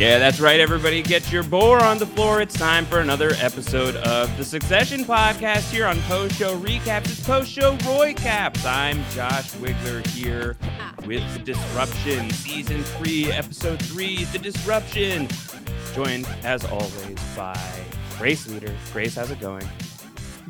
Yeah, that's right, everybody. Get your boar on the floor. It's time for another episode of the Succession podcast here on Post Show Recaps. It's Post Show Roy Caps. I'm Josh Wigler here with The Disruption, Season 3, Episode 3, The Disruption. Joined, as always, by Grace Leader. Grace, how's it going?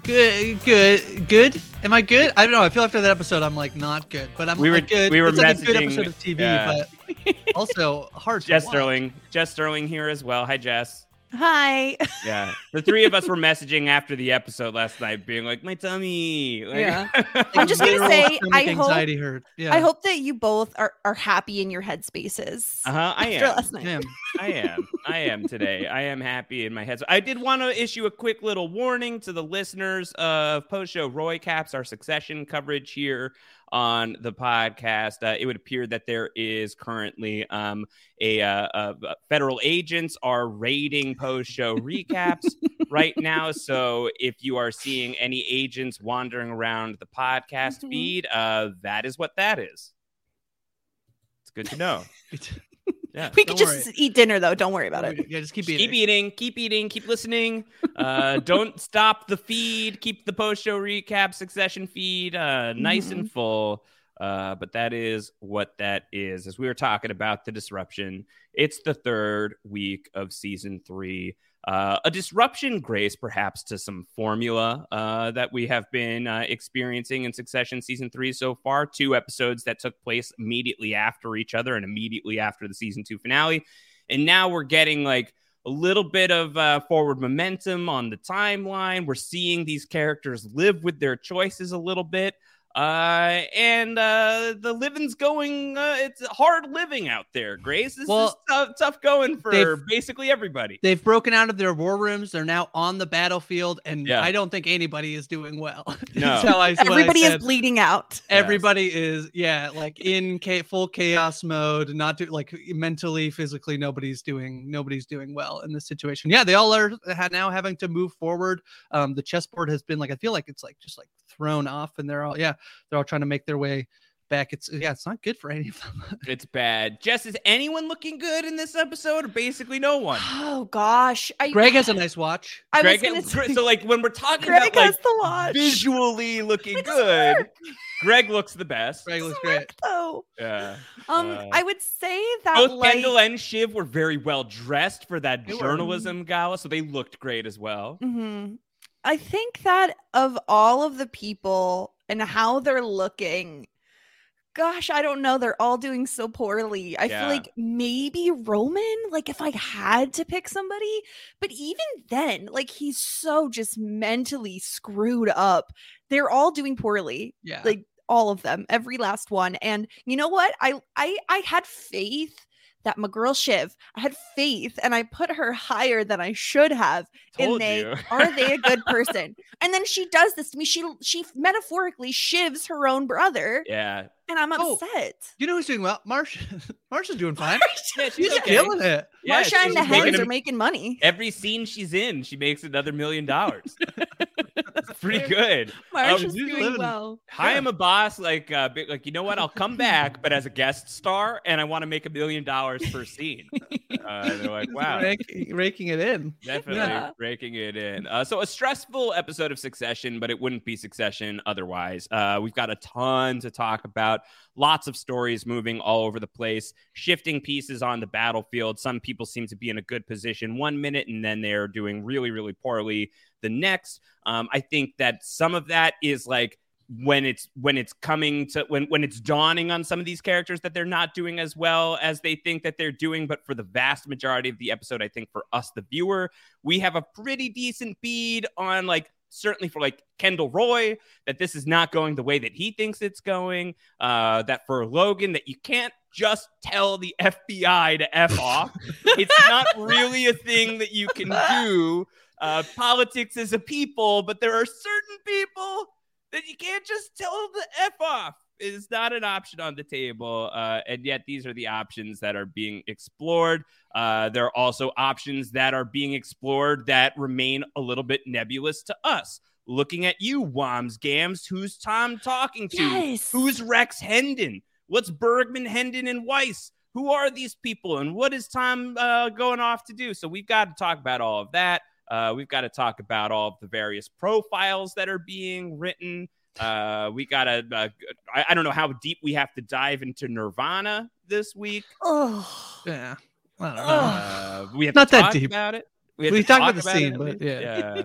Good, good, good. Am I good? I don't know. I feel after that episode, I'm like not good, but I'm We were- good. we were it's like a good episode of TV, yeah. but also hard. Jess. Sterling. Jess Sterling here as well. Hi, Jess. Hi. Yeah. The three of us were messaging after the episode last night, being like, my tummy. Like- Yeah. I'm just gonna say, I hope- anxiety hurt. Yeah, I hope that you both are, are happy in your headspaces. Uh-huh, I am. last night. Damn. I am. I am today. I am happy in my head. So I did want to issue a quick little warning to the listeners of post show Roy Caps, our succession coverage here on the podcast. Uh, it would appear that there is currently um, a, uh, uh, federal agents are raiding post show recaps right now. So if you are seeing any agents wandering around the podcast Mhm. feed, uh, that is what that is. It's good to know. Yeah. We could Don't just eat dinner though. Don't worry about it. Yeah, just keep Just eating. Keep eating, keep eating, keep listening. Uh, don't stop the feed. Keep the post show recap succession feed uh, nice and full. Uh, but that is what that is. As we were talking about the disruption, it's the third week of season three. Uh, a disruption, Grace, perhaps to some formula uh, that we have been uh, experiencing in Succession season three so far. Two episodes that took place immediately after each other and immediately after the season two finale. And now we're getting like a little bit of uh, forward momentum on the timeline. We're seeing these characters live with their choices a little bit. Uh, and uh, the living's going, uh, it's hard living out there, Grace. This is Well, tough, tough going for basically everybody. They've broken out of their war rooms. They're now on the battlefield, and Yeah. I don't think anybody is doing well. No. I- what I Everybody is bleeding out. Everybody is, yeah, like in cha- full chaos mode, not do, like mentally, physically, nobody's doing, nobody's doing well in this situation. Yeah, they all are ha- now having to move forward. Um, the chessboard has been like, I feel like it's like just like thrown off, and they're all, yeah, they're all trying to make their way back. It's, yeah, it's not good for any of them. It's bad. Jess, is anyone looking good in this episode? Or basically no one. Oh gosh. I, Greg has a nice watch. I Greg, was gonna say, so like when we're talking Greg about like the watch. visually looking It good. Greg looks the best. Greg looks Doesn't great. though. Yeah. Um, Uh, I would say that Both like Kendall and Shiv were very well dressed for that They were. journalism gala, so they looked great as well. Mhm. I think that of all of the people and how they're looking, gosh, I don't know. They're all doing so poorly. I Yeah. feel like maybe Roman, like if I had to pick somebody, but even then, like he's so just mentally screwed up. They're all doing poorly. Yeah. Like all of them, every last one. And you know what? I I I had faith that my girl Shiv, I had faith and I put her higher than I should have in Told they you. are they a good person? And then she does this to me. She she metaphorically shivs her own brother, Yeah. and I'm Oh, upset. You know who's doing well? Marcia. Marcia's doing fine. Yeah, She's okay. killing it. Yeah, Marcia and the making hens are making money. Every scene she's in, she makes another million dollars. It's pretty good. Marcia's she's doing living- well. Hi, I'm a boss. Like, uh, like you know what? I'll come back, but as a guest star, and I want to make a million dollars per scene. Uh, they're like, wow, Raking, raking it in. definitely Yeah. breaking it in. Uh, so a stressful episode of Succession, but it wouldn't be Succession otherwise. Uh, we've got a ton to talk about. lots of stories moving all over the place, shifting pieces on the battlefield. Some people seem to be in a good position one minute and then they're doing really, really poorly the next. Um, I think that some of that is like when it's when it's coming to when when it's dawning on some of these characters that they're not doing as well as they think that they're doing but for the vast majority of the episode i think for us the viewer we have a pretty decent bead on like certainly for like Kendall Roy, that this is not going the way that he thinks it's going. Uh, that for Logan, that you can't just tell the FBI to F off. it's not really a thing that you can do. Uh, politics is a people, but there are certain people that you can't just tell the F off. It's not an option on the table. Uh, and yet, these are the options that are being explored. Uh, there are also options that are being explored that remain a little bit nebulous to us. Looking at you, Wambsgans, who's Tom talking to? Yes. Who's Rex Hendon? What's Bergman, Hendon, and Weiss? Who are these people, and what is Tom uh, going off to do? So we've got to talk about all of that. Uh, we've got to talk about all of the various profiles that are being written. Uh, we got to, uh, I, I don't know how deep we have to dive into Nirvana this week. Oh, Yeah. I don't know. Uh, we have Not to that deep. about it. We, have We to talked talk about the it scene, at but least. yeah.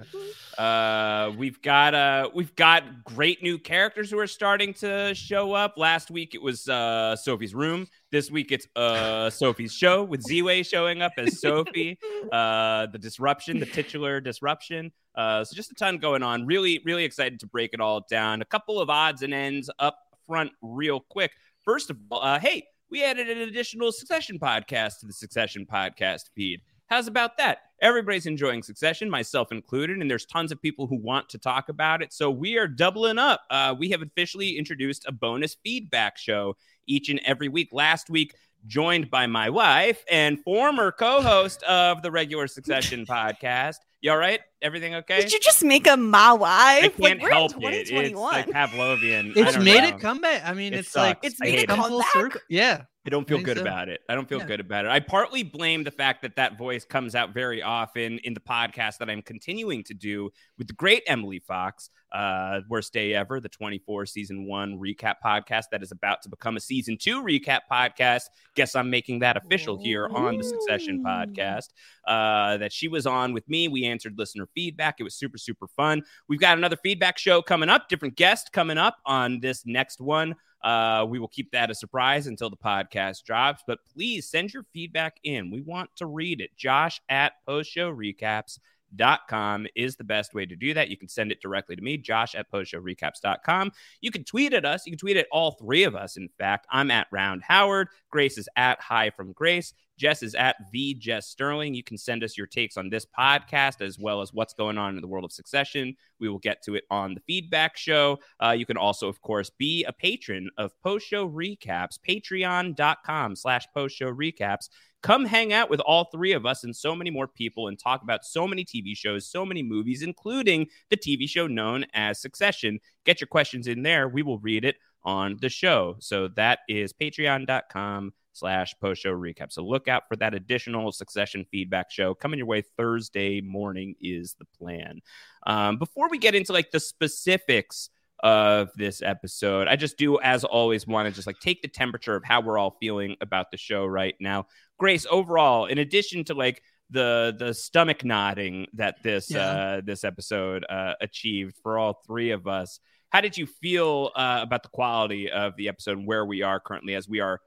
Uh, we've got uh, we've got great new characters who are starting to show up. Last week it was uh, Sophie's room. This week it's uh, Sophie's show with Ziwe showing up as Sophie. uh, the disruption, the titular disruption. Uh, so just a ton going on. Really, really excited to break it all down. A couple of odds and ends up front, real quick. First of all, uh, hey, we added an additional Succession podcast to the Succession podcast feed. How's about that? Everybody's enjoying Succession, myself included, and there's tons of people who want to talk about it. So we are doubling up. Uh, we have officially introduced a bonus feedback show each and every week. Last week, joined by my wife and former co-host of the regular Succession podcast. You all right? Everything okay? did you just make a my I wife? can't like, help it. It's like Pavlovian. It's made know. it come back. I mean, It it's like. It's made hate it it. come back. circle. Yeah. I don't feel think good so. about it. I don't feel Yeah. good about it. I partly blame the fact that that voice comes out very often in the podcast that I'm continuing to do with the great Emily Fox, uh, Worst Day Ever, the 24 season one recap podcast that is about to become a season two recap podcast. Guess I'm making that official here on the Succession podcast. Uh, that she was on with me. We answered listener feedback. It was super, super fun. We've got another feedback show coming up, different guest coming up on this next one. Uh, we will keep that a surprise until the podcast drops, but please send your feedback in. We want to read it. Josh at postshowrecaps.com is the best way to do that. You can send it directly to me, Josh at postshowrecaps.com. You can tweet at us. You can tweet at all three of us. In fact, I'm at Round Howard. Grace is at Hi from Grace. Jess is at the Jess Sterling. You can send us your takes on this podcast as well as what's going on in the world of succession. We will get to it on the feedback show. Uh, you can also, of course, be a patron of post show recaps, patreon.com slash post show recaps. Come hang out with all three of us and so many more people and talk about so many TV shows, so many movies, including the TV show known as Succession. Get your questions in there. We will read it on the show. So that is patreon.com slash post show recap. So look out for that additional succession feedback show coming your way Thursday morning is the plan. Um, before we get into like the specifics of this episode, I just do, as always, want to just like take the temperature of how we're all feeling about the show right now. Grace, overall, in addition to like the the stomach nodding that this Yeah. uh this episode uh achieved for all three of us how did you feel uh, about the quality of the episode and where we are currently as we are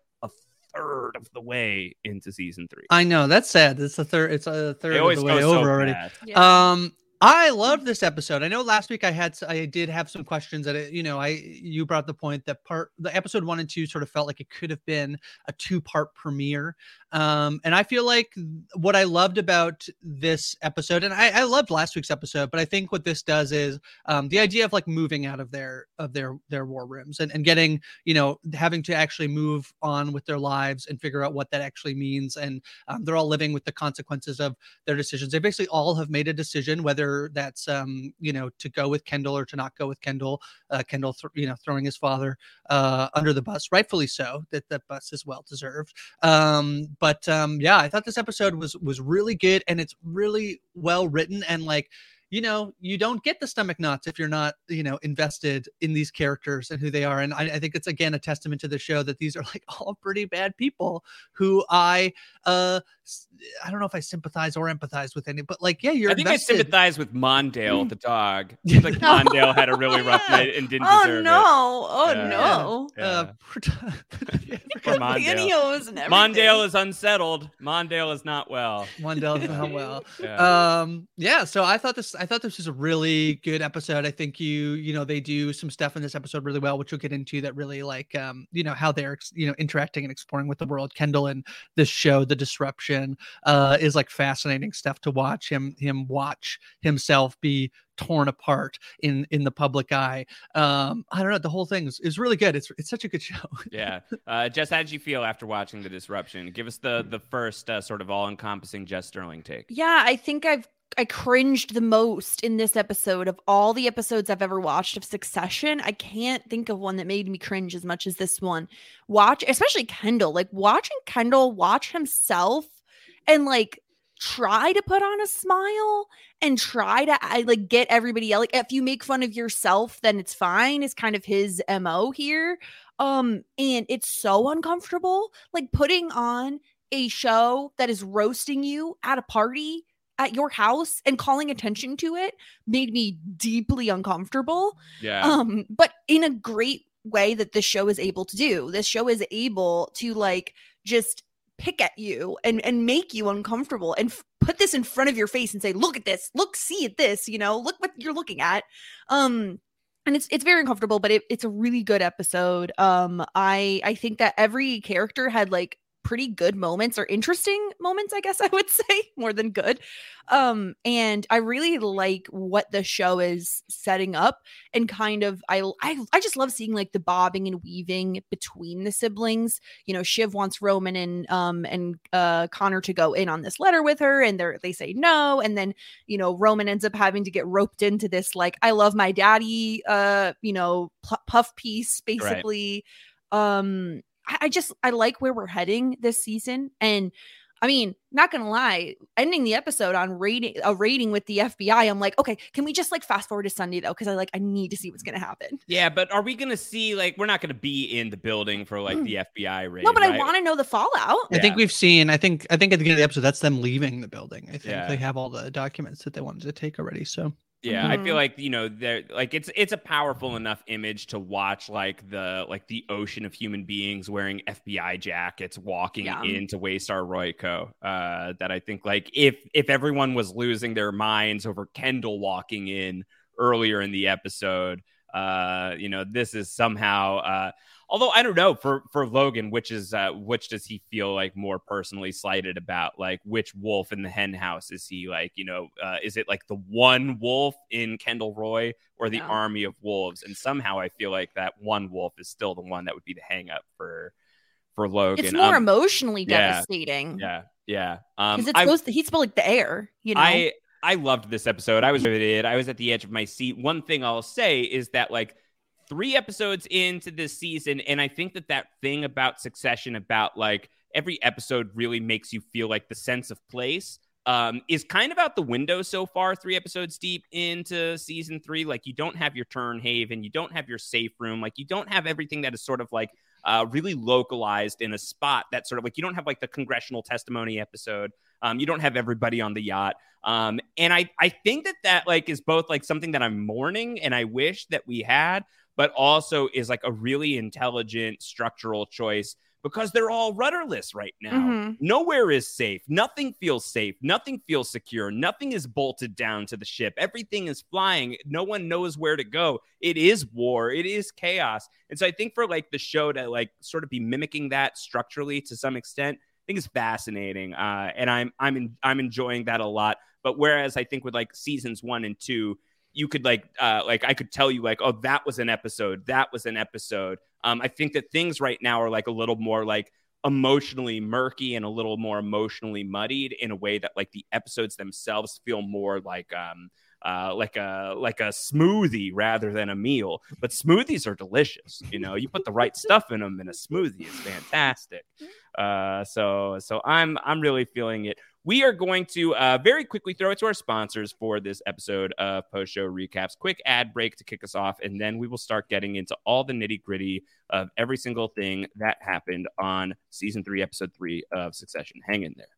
third of the way into season three I know that's sad. It's a third. It's a third of the way goes so over already. fast. Um, I love this episode. I know last week I had I did have some questions that it, you know I you brought the point that part the episode one and two sort of felt like it could have been a two part premiere. Um, and I feel like what I loved about this episode, and I, I loved last week's episode, but I think what this does is um, the idea of like moving out of their of their their war rooms and, and getting you know having to actually move on with their lives and figure out what that actually means and um, they're all living with the consequences of their decisions they basically all have made a decision whether that's um, you know to go with kendall or to not go with kendall uh, kendall th- you know throwing his father uh, under the bus rightfully so that that bus is well deserved. Um, but um, yeah i thought this episode was was really good and it's really well written and like you know, you don't get the stomach knots if you're not, you know, invested in these characters and who they are. And I, I think it's again a testament to the show that these are like all pretty bad people who I, uh, I don't know if I sympathize or empathize with any, but like, yeah, you're. I think invested. I sympathize with Mondale, the dog. Seems like Mondale had a really rough Yeah. night and didn't Oh deserve no! it. Oh Yeah. no! Yeah. Uh, yeah, Poor Mondale. Pantyhose and everything. Mondale is unsettled. Mondale is not well. Mondale is not well. Yeah. um yeah so i thought this i thought this was a really good episode i think you you know they do some stuff in this episode really well which we'll get into that really like um you know how they're you know interacting and exploring with the world kendall and this show the disruption uh is like fascinating stuff to watch him him watch himself be torn apart in in the public eye um i don't know the whole thing is, is really good it's it's such a good show yeah. Uh, Jess, how did you feel after watching the disruption? Give us the the first uh, sort of all encompassing Jess Sterling take. Yeah, I think I've I cringed the most in this episode of all the episodes I've ever watched of Succession. I can't think of one that made me cringe as much as this one. Watch, especially Kendall, like watching Kendall watch himself and like try to put on a smile and try to I, like get everybody else. Like if you make fun of yourself, then it's fine. Is kind of his mo here. Um, and it's so uncomfortable. Like putting on a show that is roasting you at a party at your house and calling attention to it made me deeply uncomfortable. Yeah. um but in a great way that this show is able to do. This show is able to like just pick at you and and make you uncomfortable and f- put this in front of your face and say look at this. Look see at this you know? Look what you're looking at. Um and it's it's very uncomfortable but it, it's a really good episode. Um i i think that every character had like pretty good moments or interesting moments i guess i would say more than good. Um and i really like what the show is setting up and kind of I, I i just love seeing like the bobbing and weaving between the siblings. You know shiv wants roman and um and uh connor to go in on this letter with her and they're they say no. And then you know roman ends up having to get roped into this like i love my daddy uh you know pu- puff piece basically. Um I, I just i like where we're heading this season and I mean, not gonna lie, ending the episode on rating a rating with the FBI, I'm like, okay, can we just like fast forward to Sunday though? Because I like I need to see what's gonna happen. yeah, but are we gonna see like we're not gonna be in the building for like the FBI raid? Mm. no, but I want to know the fallout. I think we've seen. I think. I think at the beginning of the episode, that's them leaving the building. I think Yeah. they have all the documents that they wanted to take already. So Yeah, I feel Mhm. like you know, there like it's it's a powerful enough image to watch like the like the ocean of human beings wearing FBI jackets walking Yeah. into Waystar Royco. Uh, that I think like if if everyone was losing their minds over Kendall walking in earlier in the episode, uh, you know, this is somehow uh although I don't know for for Logan, which is uh, which does he feel like more personally slighted about? Like which wolf in the hen house is he like? You know, uh, is it like the one wolf in Kendall Roy or the army of wolves? And somehow I feel like that one wolf is still the one that would be the hang up for for Logan. it's more Um, emotionally yeah, devastating. yeah, yeah. Um, Because it's I- supposed to, he's like the heir, you know. I I loved this episode. I was riveted. I was at the edge of my seat. One thing I'll say is that like three episodes into this season, and I think that that thing about Succession, about like every episode really makes you feel like the sense of place. Um, is kind of out the window so far, three episodes deep into season three. Like, you don't have your Tern Haven, you don't have your safe room, like, you don't have everything that is sort of like uh, really localized in a spot that sort of like you don't have like the congressional testimony episode. Um, you don't have everybody on the yacht. Um, and I, I think that that like is both like something that I'm mourning and I wish that we had, but also is like a really intelligent structural choice because they're all rudderless right now. Mhm. Nowhere is safe. Nothing feels safe. Nothing feels secure. Nothing is bolted down to the ship. Everything is flying. No one knows where to go. It is war. It is chaos. And so I think for like the show to like sort of be mimicking that structurally to some extent, think is fascinating. Uh, and I'm I'm in, I'm enjoying that a lot. But whereas I think with like seasons one and two, you could like uh like I could tell you like oh that was an episode that was an episode um I think that things right now are like a little more like emotionally murky and a little more emotionally muddied in a way that like the episodes themselves feel more like um uh, like a like a smoothie rather than a meal. But smoothies are delicious. You know, you put the right stuff in them, and a smoothie is fantastic. Uh, so so I'm I'm really feeling it. We are going to uh, very quickly throw it to our sponsors for this episode of post show recaps. Quick ad break to kick us off, and then we will start getting into all the nitty gritty of every single thing that happened on season three, episode three of Succession. Hang in there.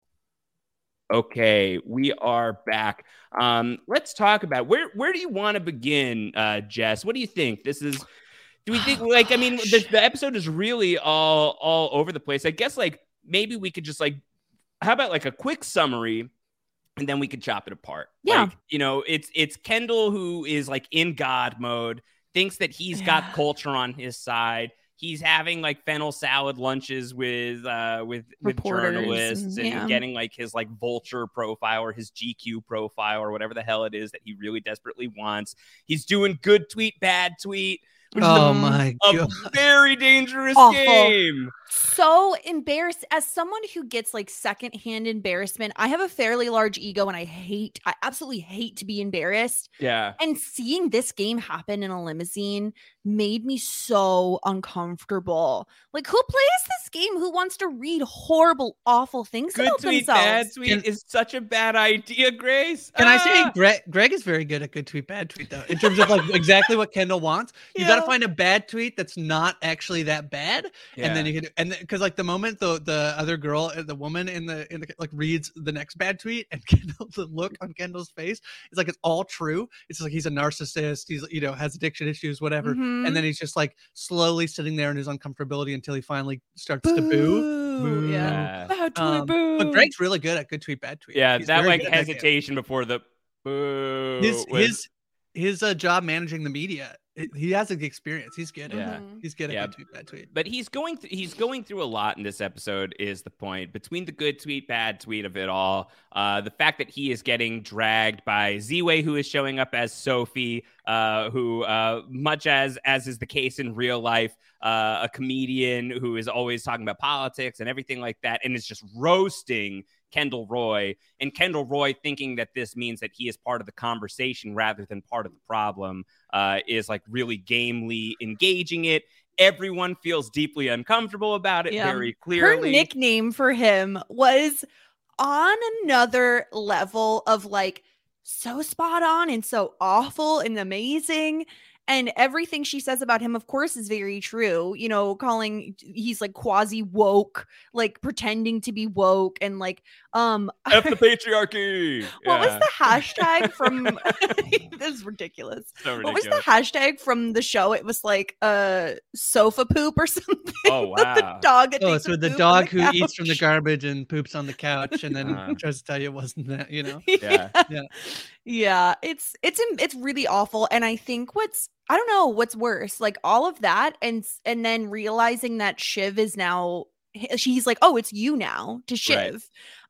Okay, we are back. Um, let's talk about where where do you want to begin, uh, Jess? What do you think? This is do we think like I mean the, the episode is really all all over the place. I guess like maybe we could just like how about like a quick summary and then we could chop it apart. Yeah. Like, you know, it's it's Kendall who is like in God mode, thinks that he's got culture on his side. He's having like fennel salad lunches with uh with with journalists and- and yeah. getting like his like vulture profile or his GQ profile or whatever the hell it is that he really desperately wants. He's doing good tweet, bad tweet, which Oh is my a, a god. very dangerous Awful. game. so embarrassed as someone who gets like secondhand embarrassment i have a fairly large ego and i hate i absolutely hate to be embarrassed Yeah. and seeing this game happen in a limousine made me so uncomfortable like who plays this game who wants to read horrible awful things Good about tweet, themselves bad tweet Can- is such a bad idea, Grace. Can I say Ah! Greg, Greg is very good at good tweet, bad tweet though, in terms of like exactly what Kendall wants. You got to find a bad tweet that's not actually that bad, and then you can and because like the moment the the other girl, uh, the woman in the in the like reads the next bad tweet, and Kendall the look on Kendall's face, it's like it's all true. It's like he's a narcissist. He's you know has addiction issues, whatever. Mhm. And then he's just like slowly sitting there in his uncomfortability until he finally starts to boo. Boo. yeah Yeah. Bad tweet, Um, boo. but Greg's really good at good tweet, bad tweet. Yeah, He's that like good at that hesitation before the boo. his was- his his uh, job managing the media. He has the experience. He's good. Yeah. he's good at Yeah. tweet, bad tweet. but he's going th- he's going through a lot in this episode is the point between the good tweet bad tweet of it all uh the fact that he is getting dragged by Ziwe who is showing up as Sophie uh who uh much as as is the case in real life uh a comedian who is always talking about politics and everything like that and is just roasting Kendall Roy and Kendall Roy thinking that this means that he is part of the conversation rather than part of the problem uh, is like really gamely engaging it. Everyone feels deeply uncomfortable about it Yeah. very clearly. her nickname for him was on another level of like so spot on and so awful and amazing and everything she says about him of course is very true you know calling he's like quasi woke like pretending to be woke and like um F the patriarchy. what was the hashtag from this is ridiculous so what was the hashtag from the show it was like uh sofa poop or something Oh, wow. the dog that Oh, so a the poop on dog who couch. eats from the garbage and poops on the couch, and then Uh. tries to tell you it wasn't that. You know. Yeah. Yeah. Yeah it's it's it's really awful and i think what's i don't know what's worse like all of that and and then realizing that shiv is now she's like oh it's you now to shiv Right.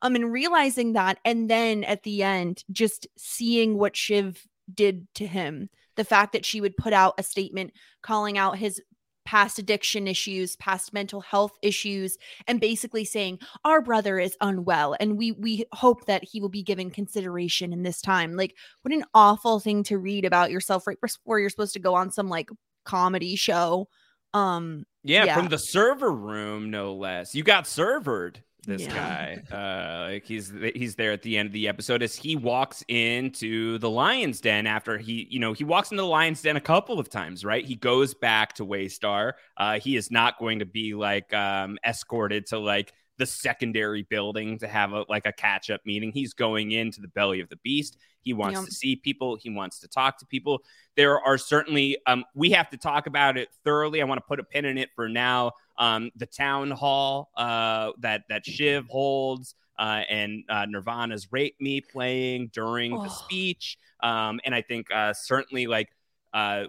um and realizing that and then at the end just seeing what shiv did to him the fact that she would put out a statement calling out his past addiction issues past mental health issues and basically saying our brother is unwell and we we hope that he will be given consideration in this time like what an awful thing to read about yourself right before you're supposed to go on some like comedy show um yeah, Yeah. from the server room, no less. You got servered. This Yeah. guy, uh, like he's he's there at the end of the episode as he walks into the lion's den after he, you know, he walks into the lion's den a couple of times, right? He goes back to Waystar. Uh, he is not going to be like um, escorted to like the secondary building to have a like a catch up meeting. He's going into the belly of the beast. He wants to see people. He wants to talk to people. There are certainly um, we have to talk about it thoroughly. I want to put a pin in it for now. Um, the town hall uh, that that Shiv holds. Uh, and uh, Nirvana's "Rape Me" playing during the Oh. speech, um, and I think uh, certainly like uh,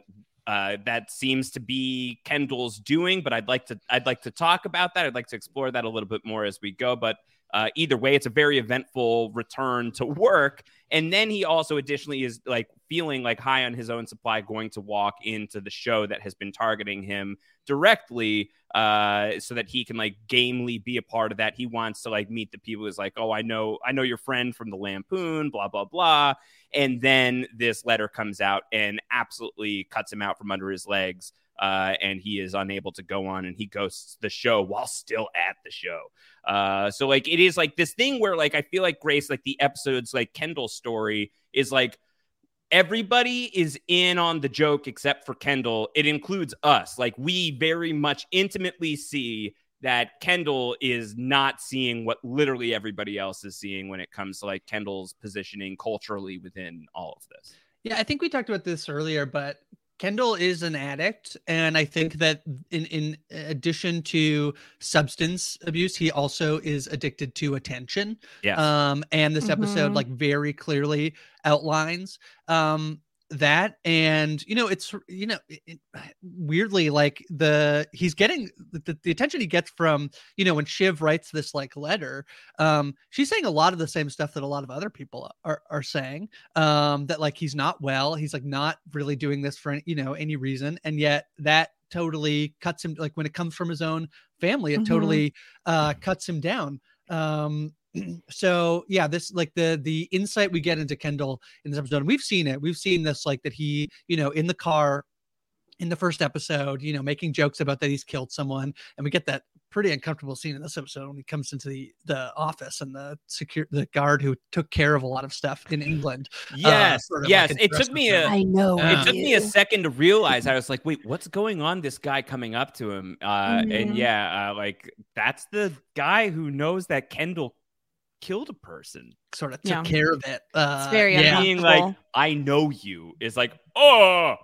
uh, that seems to be Kendall's doing. But I'd like to I'd like to talk about that. I'd like to explore that a little bit more as we go. But uh, either way, it's a very eventful return to work. And then he also additionally is like feeling like high on his own supply, going to walk into the show that has been targeting him directly uh so that he can like gamely be a part of that. He wants to like meet the people who's like oh i know i know your friend from the lampoon blah blah blah. And then this letter comes out and absolutely cuts him out from under his legs uh, and he is unable to go on and he ghosts the show while still at the show uh, so like it is like this thing where like i feel like grace like the episodes like kendall's story is like everybody is in on the joke except for Kendall. It includes us. Like we very much intimately see that Kendall is not seeing what literally everybody else is seeing when it comes to like Kendall's positioning culturally within all of this. Yeah, I think we talked about this earlier, but Kendall is an addict, and I think that in in addition to substance abuse, he also is addicted to attention. Yes. Um, and this episode Mhm. like very clearly outlines um that and you know it's you know it, it- weirdly like the he's getting the, the attention he gets from you know when shiv writes this like letter um she's saying a lot of the same stuff that a lot of other people are are saying um that like he's not well he's like not really doing this for any, you know any reason and yet that totally cuts him like when it comes from his own family it Mhm. totally uh cuts him down um so yeah this like the the insight we get into kendall in this episode and we've seen it we've seen this like that he you know in the car in the first episode you know making jokes about that he's killed someone and we get that pretty uncomfortable scene in this episode when he comes into the the office and the secure the guard who took care of a lot of stuff in england Yes. sort of yes. a it took me a I know. Uh, it took me a second to realize i was like wait what's going on this guy coming up to him uh and Mhm. yeah uh, like that's the guy who knows that kendall killed a person sort of took Yeah. care of it uh It's very yeah being like i know you is like oh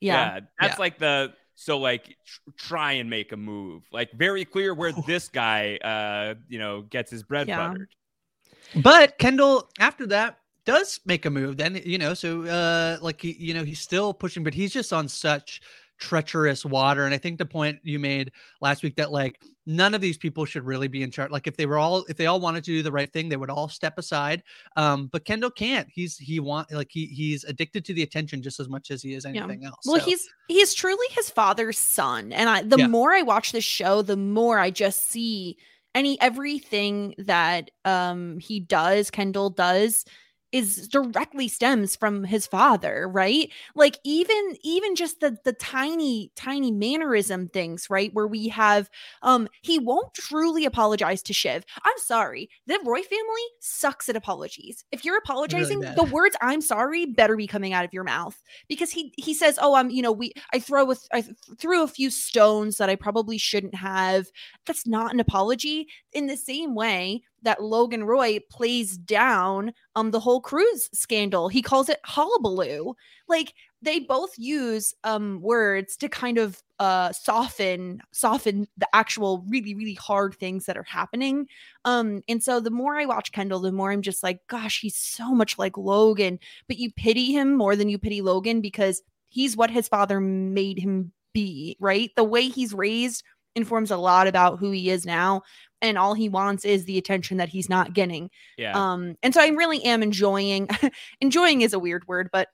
Yeah. that's Yeah. like the so like tr- try and make a move like very clear where this guy uh you know gets his bread Yeah. buttered But Kendall, after that, does make a move. Then you know, so uh, like he, you know, he's still pushing, but he's just on such treacherous water. And I think the point you made last week that like none of these people should really be in charge. Like if they were all, if they all wanted to do the right thing, they would all step aside. Um, but Kendall can't. He's he want like he he's addicted to the attention just as much as he is Yeah. anything else. Well, So, he's he's truly his father's son, and I the Yeah. more I watch this show, the more I just see any everything that um he does, Kendall does is directly stems from his father right? Like even even just the the tiny tiny mannerism things right where we have um he won't truly apologize to shiv. I'm sorry the roy family sucks at apologies. If you're apologizing bad. the words i'm sorry better be coming out of your mouth. Because he he says oh i'm you know we i throw with i th- threw a few stones that i probably shouldn't have. That's not an apology. In the same way that logan roy plays down um the whole cruise scandal. He calls it hullabaloo. Like they both use um words to kind of uh soften soften the actual really really hard things that are happening. Um and so the more i watch kendall the more i'm just like gosh he's so much like logan. But you pity him more than you pity logan because he's what his father made him be right? The way he's raised informs a lot about who he is now and all he wants is the attention that he's not getting yeah um and so i really am enjoying enjoying is a weird word but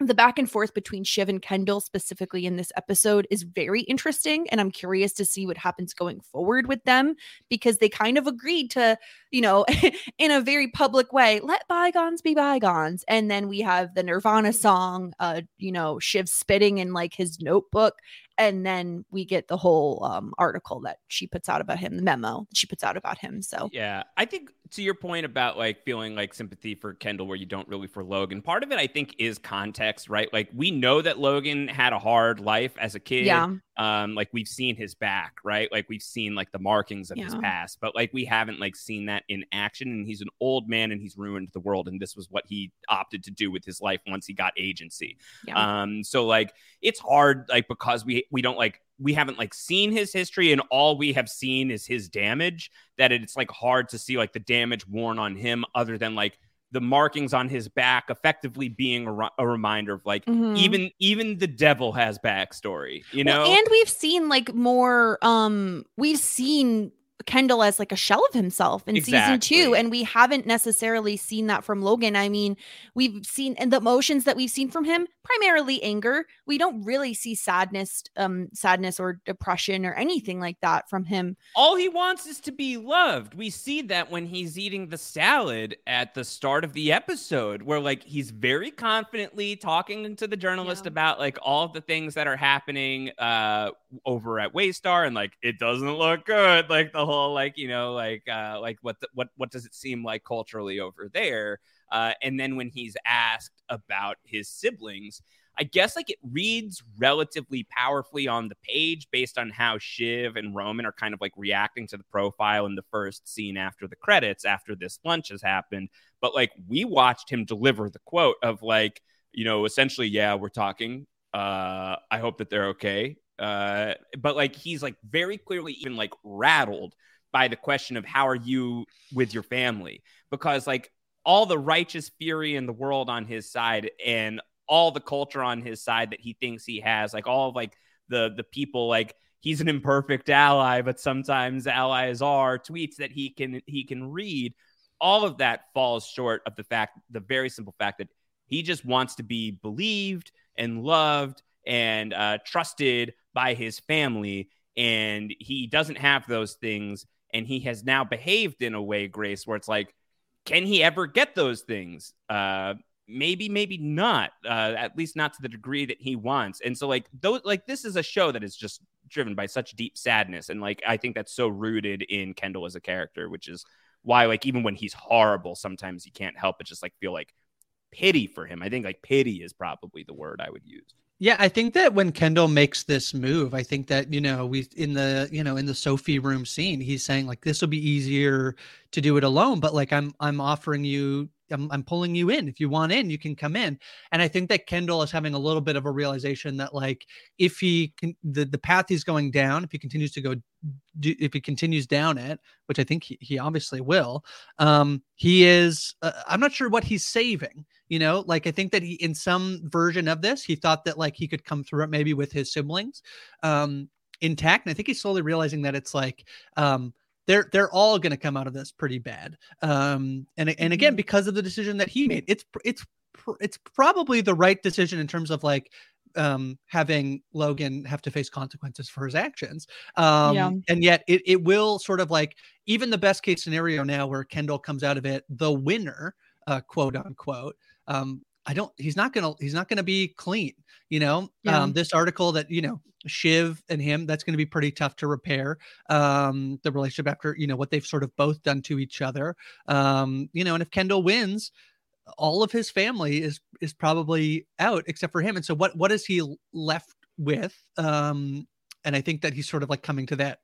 the back and forth between Shiv and Kendall specifically in this episode is very interesting and I'm curious to see what happens going forward with them because they kind of agreed to, you know, in a very public way, let bygones be bygones. And then we have the Nirvana song, uh, you know, Shiv spitting in like his notebook and then we get the whole um, article that she puts out about him, the memo she puts out about him. So Yeah, I think to your point about like feeling like sympathy for Kendall where you don't really for Logan, part of it I think is context, right? Like we know that Logan had a hard life as a kid. yeah, Um, like we've seen his back, right? Like we've seen like the markings of his past, but like we haven't like seen that in action. And he's an old man and he's ruined the world. And this was what he opted to do with his life once he got agency. yeah, Um, so like it's hard, like because we we don't like we haven't like seen his history and all we have seen is his damage. That it's like hard to see like the damage worn on him, other than like the markings on his back, effectively being a, a reminder of like Mhm. even even the devil has backstory. You know, Well, and we've seen like more. Um, we've seen Kendall as like a shell of himself in season two, and we haven't necessarily seen that from Logan. I mean, we've seen and the emotions that we've seen from him primarily anger. We don't really see sadness, um, sadness or depression or anything like that from him. all he wants is to be loved. We see that when he's eating the salad at the start of the episode, where like he's very confidently talking to the journalist Yeah. about like all the things that are happening uh over at Waystar and like it doesn't look good. Like the whole like, you know, like uh like what the, what what does it seem like culturally over there? Uh and then when he's asked about his siblings, I guess like it reads relatively powerfully on the page based on how Shiv and Roman are kind of like reacting to the profile in the first scene after the credits, after this lunch has happened. But like we watched him deliver the quote of like, you know, essentially, yeah, we're talking. Uh, I hope that they're okay. Uh, but like he's like very clearly even like rattled by the question of how are you with your family? Because like all the righteous fury in the world on his side and all the culture on his side that he thinks he has like all of like the the people like he's an imperfect ally but sometimes allies are tweets that he can he can read all of that falls short of the fact the very simple fact that he just wants to be believed and loved and uh, trusted by his family and he doesn't have those things and he has now behaved in a way grace where it's like can he ever get those things? Uh maybe maybe not uh at least not to the degree that he wants. And so like those like this is a show that is just driven by such deep sadness and like i think that's so rooted in kendall as a character which is why like even when he's horrible sometimes you can't help but just like feel like pity for him. I think like pity is probably the word i would use Yeah, I think that when Kendall makes this move, I think that you know we in the you know in the Sophie room scene, he's saying like this will be easier to do it alone, but like I'm I'm offering you I'm, I'm pulling you in. If you want in, you can come in. And I think that Kendall is having a little bit of a realization that like if he can the the path he's going down, if he continues to go if he continues down it, which I think he, he obviously will, um, he is. Uh, I'm not sure what he's saving. You know, like I think that he in some version of this, he thought that like he could come through it maybe with his siblings, um, intact. And I think he's slowly realizing that it's like, um, they're they're all going to come out of this pretty bad. Um, and and again, Mhm. because of the decision that he made, it's it's it's probably the right decision in terms of like um having Logan have to face consequences for his actions. Um Yeah. and yet it it will sort of like even the best case scenario now where Kendall comes out of it the winner, uh quote unquote. Um I don't he's not going to he's not going to be clean, you know. Yeah. Um this article that, you know, Shiv and him that's going to be pretty tough to repair um the relationship after, you know, what they've sort of both done to each other. Um you know, and if Kendall wins, all of his family is is probably out except for him and so what what is he left with um and i think that he's sort of like coming to that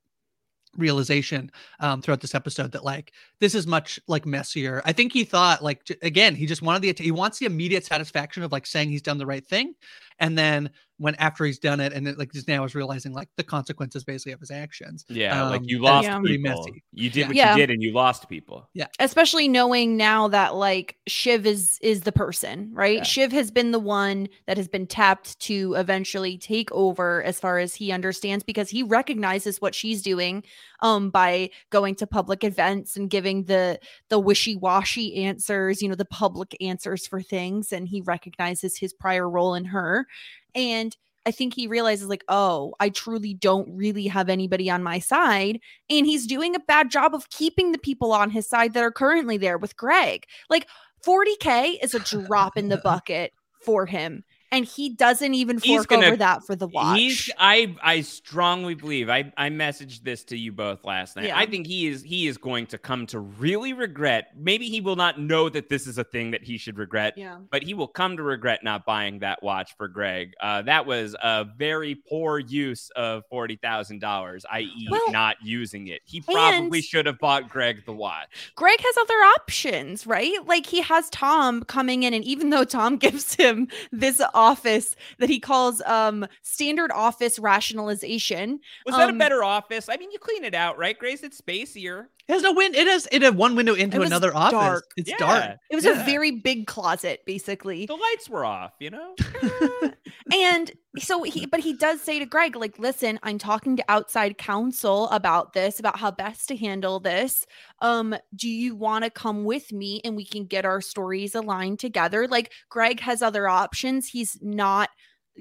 realization um throughout this episode that like this is much like messier. I think he thought like j- again he just wanted the he wants the immediate satisfaction of like saying he's done the right thing and then when after he's done it and it like just now is realizing like the consequences basically of his actions yeah like Um, you lost Yeah. pretty people messy. you did what Yeah. you did and you lost people Yeah. especially knowing now that like Shiv is is the person, right? Yeah. Shiv has been the one that has been tapped to eventually take over as far as he understands because he recognizes what she's doing um by going to public events and giving the the wishy-washy answers, you know, the public answers for things and he recognizes his prior role in her and I think he realizes like, oh, I truly don't really have anybody on my side and he's doing a bad job of keeping the people on his side that are currently there with Greg. Like 40k is a drop in the bucket for him. And he doesn't even fork gonna- over that for the watch. I I strongly believe I I messaged this to you both last night. Yeah. I think he is he is going to come to really regret. Maybe he will not know that this is a thing that he should regret, yeah. but he will come to regret not buying that watch for Greg. Uh, that was a very poor use of forty thousand dollars, i.e., Well, not using it. He probably should have bought Greg the watch. Greg has other options, right? Like he has Tom coming in, and even though Tom gives him this office that he calls um standard office rationalization, Was that a Um, better office? I mean, you clean it out, right, Grace? It's spacier. It has no win. It has it had one window into It was another office. It's Yeah. dark. it was Yeah. a very big closet, basically. The lights were off, you know. and so he but he does say to greg like listen i'm talking to outside counsel about this about how best to handle this um do you want to come with me and we can get our stories aligned together like greg has other options he's not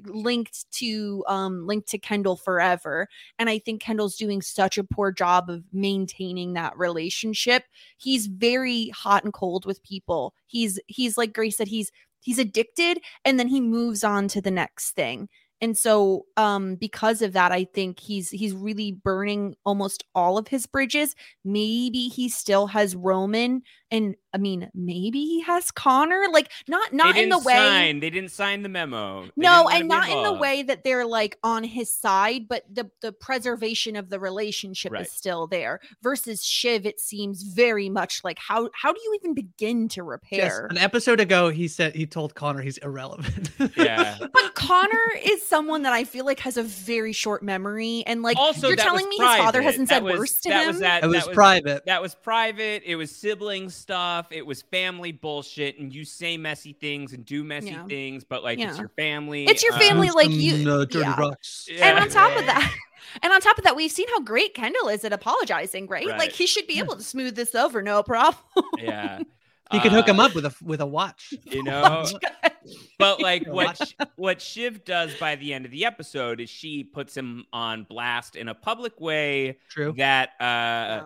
linked to um linked to kendall forever and i think kendall's doing such a poor job of maintaining that relationship. He's very hot and cold with people. He's he's like grace said he's he's addicted and then he moves on to the next thing. And so um because of that i think he's he's really burning almost all of his bridges. Maybe he still has roman and i mean maybe he has connor like not not in the didn't way sign. They didn't sign the memo. They no and not in the way that they're like on his side but the the preservation of the relationship Right. is still there versus shiv it seems very much like how how do you even begin to Yes, repair an episode ago, he said he told Connor he's irrelevant. Yeah. But Connor is someone that I feel like has a very short memory, and like also, you're telling me his father hasn't That said was- worse to that him. Was that, it was that private. That was private. It was sibling stuff. It was family bullshit. And you say messy things and do messy Yeah. things, but like it's your family. It's your uh, family, like Some, you- uh, dirty yeah. rocks. and on top of that, and on top of that, we've seen how great Kendall is at apologizing, right? Right. Like he should be Yeah. able to smooth this over, no problem. Yeah. He could hook him Uh, up with a with a watch. You know, but like what what Shiv does by the end of the episode is she puts him on blast in a public way True. that uh yeah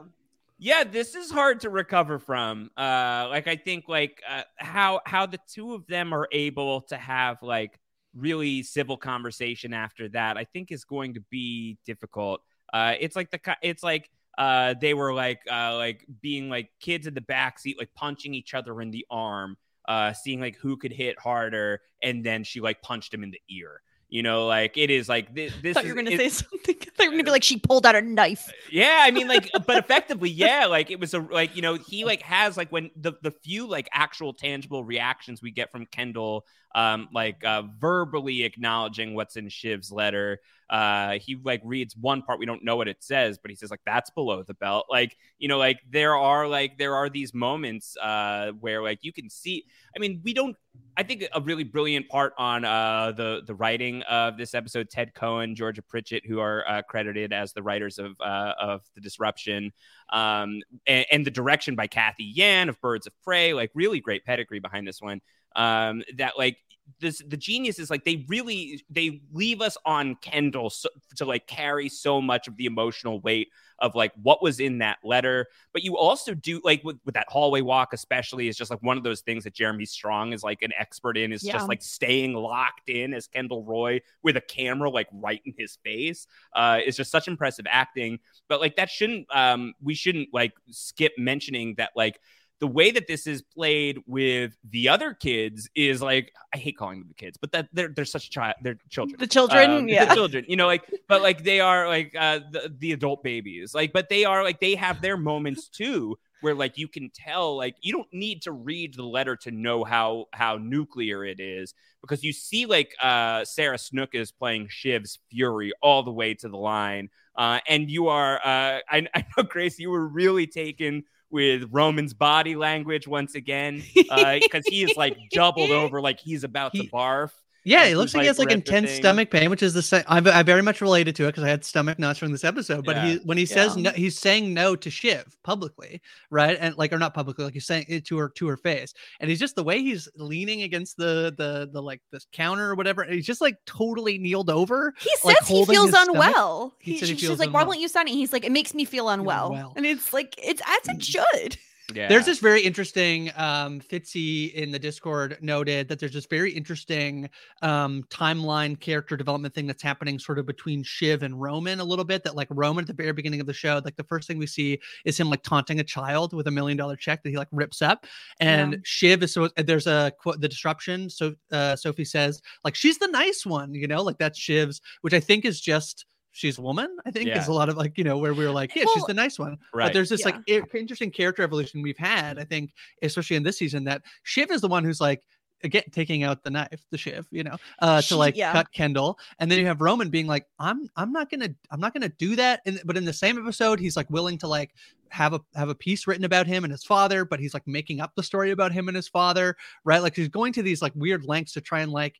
this is hard to recover from uh like i think like uh, how how the two of them are able to have like really civil conversation after that i think is going to be difficult. Uh it's like the it's like uh they were like uh like being like kids in the backseat like punching each other in the arm uh seeing like who could hit harder and then she like punched him in the ear you know like it is like this, this thought you were gonna say something. I thought you were gonna be like she pulled out a knife. Uh, yeah, I mean, like, but effectively, yeah, like it was a like you know he like has like when the the few like actual tangible reactions we get from Kendall, um, like uh, verbally acknowledging what's in Shiv's letter. Uh, he like reads one part we don't know what it says, but he says like that's below the belt. Like you know, like there are like there are these moments uh where like you can see. I mean, we don't. I think a really brilliant part on uh, the the writing of this episode. Ted Cohen, Georgia Pritchett, who are uh, credited as the writers of uh, of the Disruption, um, and, and the direction by Cathy Yan of Birds of Prey. Like really great pedigree behind this one. Um, that like this the genius is like they really they leave us on Kendall so, to like carry so much of the emotional weight of like what was in that letter. But you also do like with, with that hallway walk especially is just like one of those things that jeremy strong is like an expert in is Yeah. just like staying locked in as kendall roy with a camera like right in his face. Uh it's just such impressive acting. But like that shouldn't um we shouldn't like skip mentioning that like the way that this is played with the other kids is like I hate calling them the kids, but that they're they're such child they're children. The children, Um, yeah. the children. You know, like but like they are like uh the, the adult babies. Like, but they are like they have their moments too, where like you can tell like you don't need to read the letter to know how how nuclear it is because you see like uh Sarah Snook is playing Shiv's Fury all the way to the line. Uh, and you are, uh, I, I know, Grace, you were really taken with Roman's body language once again uh, because he is like doubled over, like he's about to barf. Yeah, and it looks he's, like he has like intense stomach pain, which is the same. I, I very much related to it because I had stomach knots from this episode. But he when he says Yeah. no, he's saying no to Shiv publicly, right? And like, or not publicly, like he's saying it to her to her face. And he's just the way he's leaning against the the the like this counter or whatever. He's just like totally kneeled over. He like, says he feels unwell. He He, said he she's feels like, why won't you sign it? He's like, it makes me feel unwell. unwell. And it's like, it's as it mm. should. Yeah. There's this very interesting um Fitzy in the Discord noted that there's this very interesting um timeline character development thing that's happening sort of between Shiv and Roman a little bit that like Roman at the very beginning of the show like the first thing we see is him like taunting a child with a million dollar check that he like rips up and Yeah. Shiv is so there's a quote the disruption so uh Sophie says like she's the nice one you know like that's Shiv's which I think is just she's a woman I think Yeah. is a lot of like you know where we were like yeah she's the nice one right. but there's this like Yeah. i- interesting character evolution we've had, I think, especially in this season, that Shiv is the one who's like again taking out the knife, the Shiv, you know, uh, She- to like yeah. cut Kendall, and then you have Roman being like, "I'm, I'm not gonna, I'm not gonna do that." And but in the same episode, he's like willing to like have a have a piece written about him and his father, but he's like making up the story about him and his father, right? Like he's going to these like weird lengths to try and like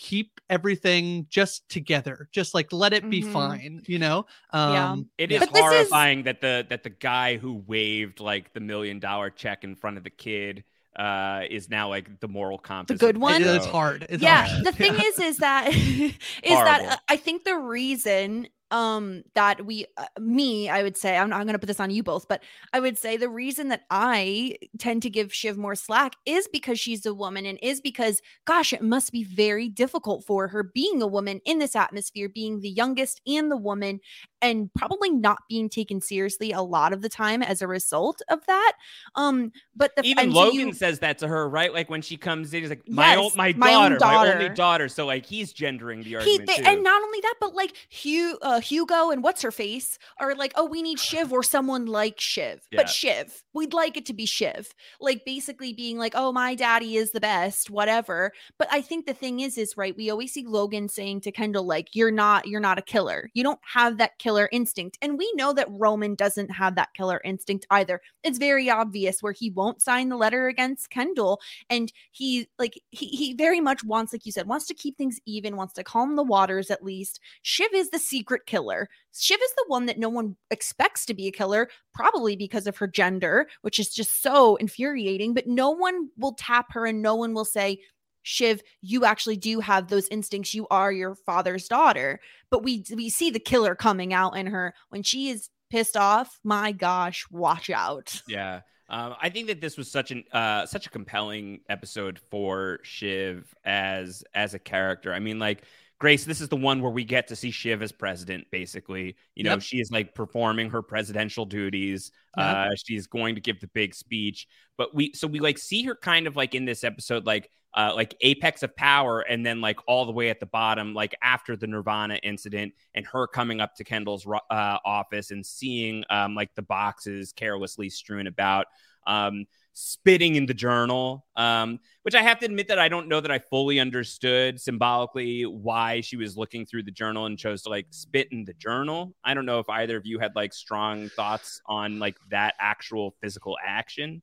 keep everything just together just like let it be Mhm. fine you know Yeah. um It yeah. is But this is- horrifying that the that the guy who waved like the million dollar check in front of the kid uh is now like the moral compass. The good one? It- it's hard it's yeah hard. the thing Yeah. is is that is Horrible. that uh, i think the reason um that we uh, me i would say i'm, I'm gonna put this on you both but i would say the reason that i tend to give shiv more slack is because she's a woman and is because gosh it must be very difficult for her being a woman in this atmosphere being the youngest and the woman and probably not being taken seriously a lot of the time as a result of that um but the Even Logan says that to her, right? Like when she comes in, he's like, "My Yes, my my own daughter, my only daughter. daughter." So like he's gendering the he argument they, too. and not only that but like Hugh uh, Hugo and what's her face are like oh we need Shiv or someone like Shiv Yeah. but Shiv we'd like it to be Shiv like basically being like oh my daddy is the best whatever but I think the thing is is right we always see Logan saying to Kendall like you're not you're not a killer you don't have that killer instinct and we know that Roman doesn't have that killer instinct either. It's very obvious where he won't sign the letter against Kendall and he like he, he very much wants like you said wants to keep things even wants to calm the waters at least. Shiv is the secret killer. Shiv is the one that no one expects to be a killer probably because of her gender which is just so infuriating but no one will tap her and no one will say shiv you actually do have those instincts you are your father's daughter but we we see the killer coming out in her when she is pissed off my gosh watch out Yeah. Um, I think that this was such an uh, such a compelling episode for Shiv as as a character. I mean, like Grace, this is the one where we get to see Shiv as president. Basically, you know, Yep. she is like performing her presidential duties. Yep. Uh, she's going to give the big speech, but we so we like see her kind of like in this episode, like uh, like apex of power, and then like all the way at the bottom, like after the Nirvana incident, and her coming up to Kendall's uh, office and seeing um, like the boxes carelessly strewn about, um, spitting in the journal, um, which I have to admit that I don't know that I fully understood symbolically why she was looking through the journal and chose to like spit in the journal. I don't know if either of you had like strong thoughts on like that actual physical action.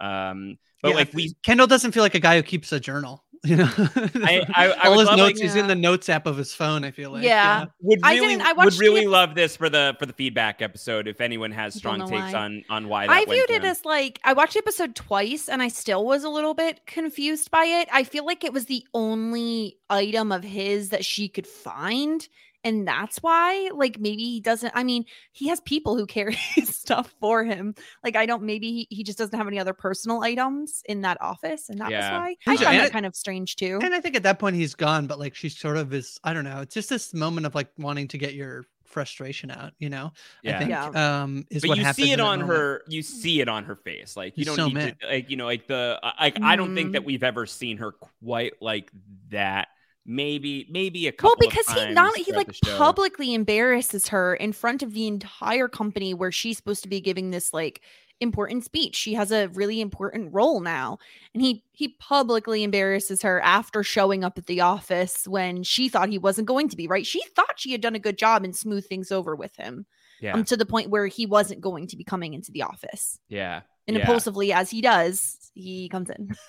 Um, but Yeah, like we Kendall doesn't feel like a guy who keeps a journal. You know, I- I- I all his notes. like- he's in the notes app of his phone. I feel like. Yeah. would I really didn't- I would watched the really love this for the for the feedback episode if anyone has strong takes why. on on why that I viewed it as like I watched the episode twice and I still was a little bit confused by it. I feel like it was the only item of his that she could find. And that's why, like, maybe he doesn't. I mean, he has people who carry stuff for him. Like, I don't, maybe he, he just doesn't have any other personal items in that office. And that Yeah. was why I Yeah. found that it- kind of strange too. And I think at that point he's gone, but like she sort of is. I don't know. It's just this moment of like wanting to get your frustration out. You know. Yeah. I think Yeah. um is but what you see it on moment. her you see it on her face like you She's don't so need mad. to like you know like the like i don't think Mhm. that we've ever seen her quite like that maybe maybe a couple Well, because he not he like publicly embarrasses her in front of the entire company where she's supposed to be giving this like important speech. She has a really important role now. And he he publicly embarrasses her after showing up at the office when she thought he wasn't going to be, right? She thought she had done a good job and smooth things over with him. yeah Um, to the point where he wasn't going to be coming into the office. yeah And yeah. impulsively as he does, he comes in.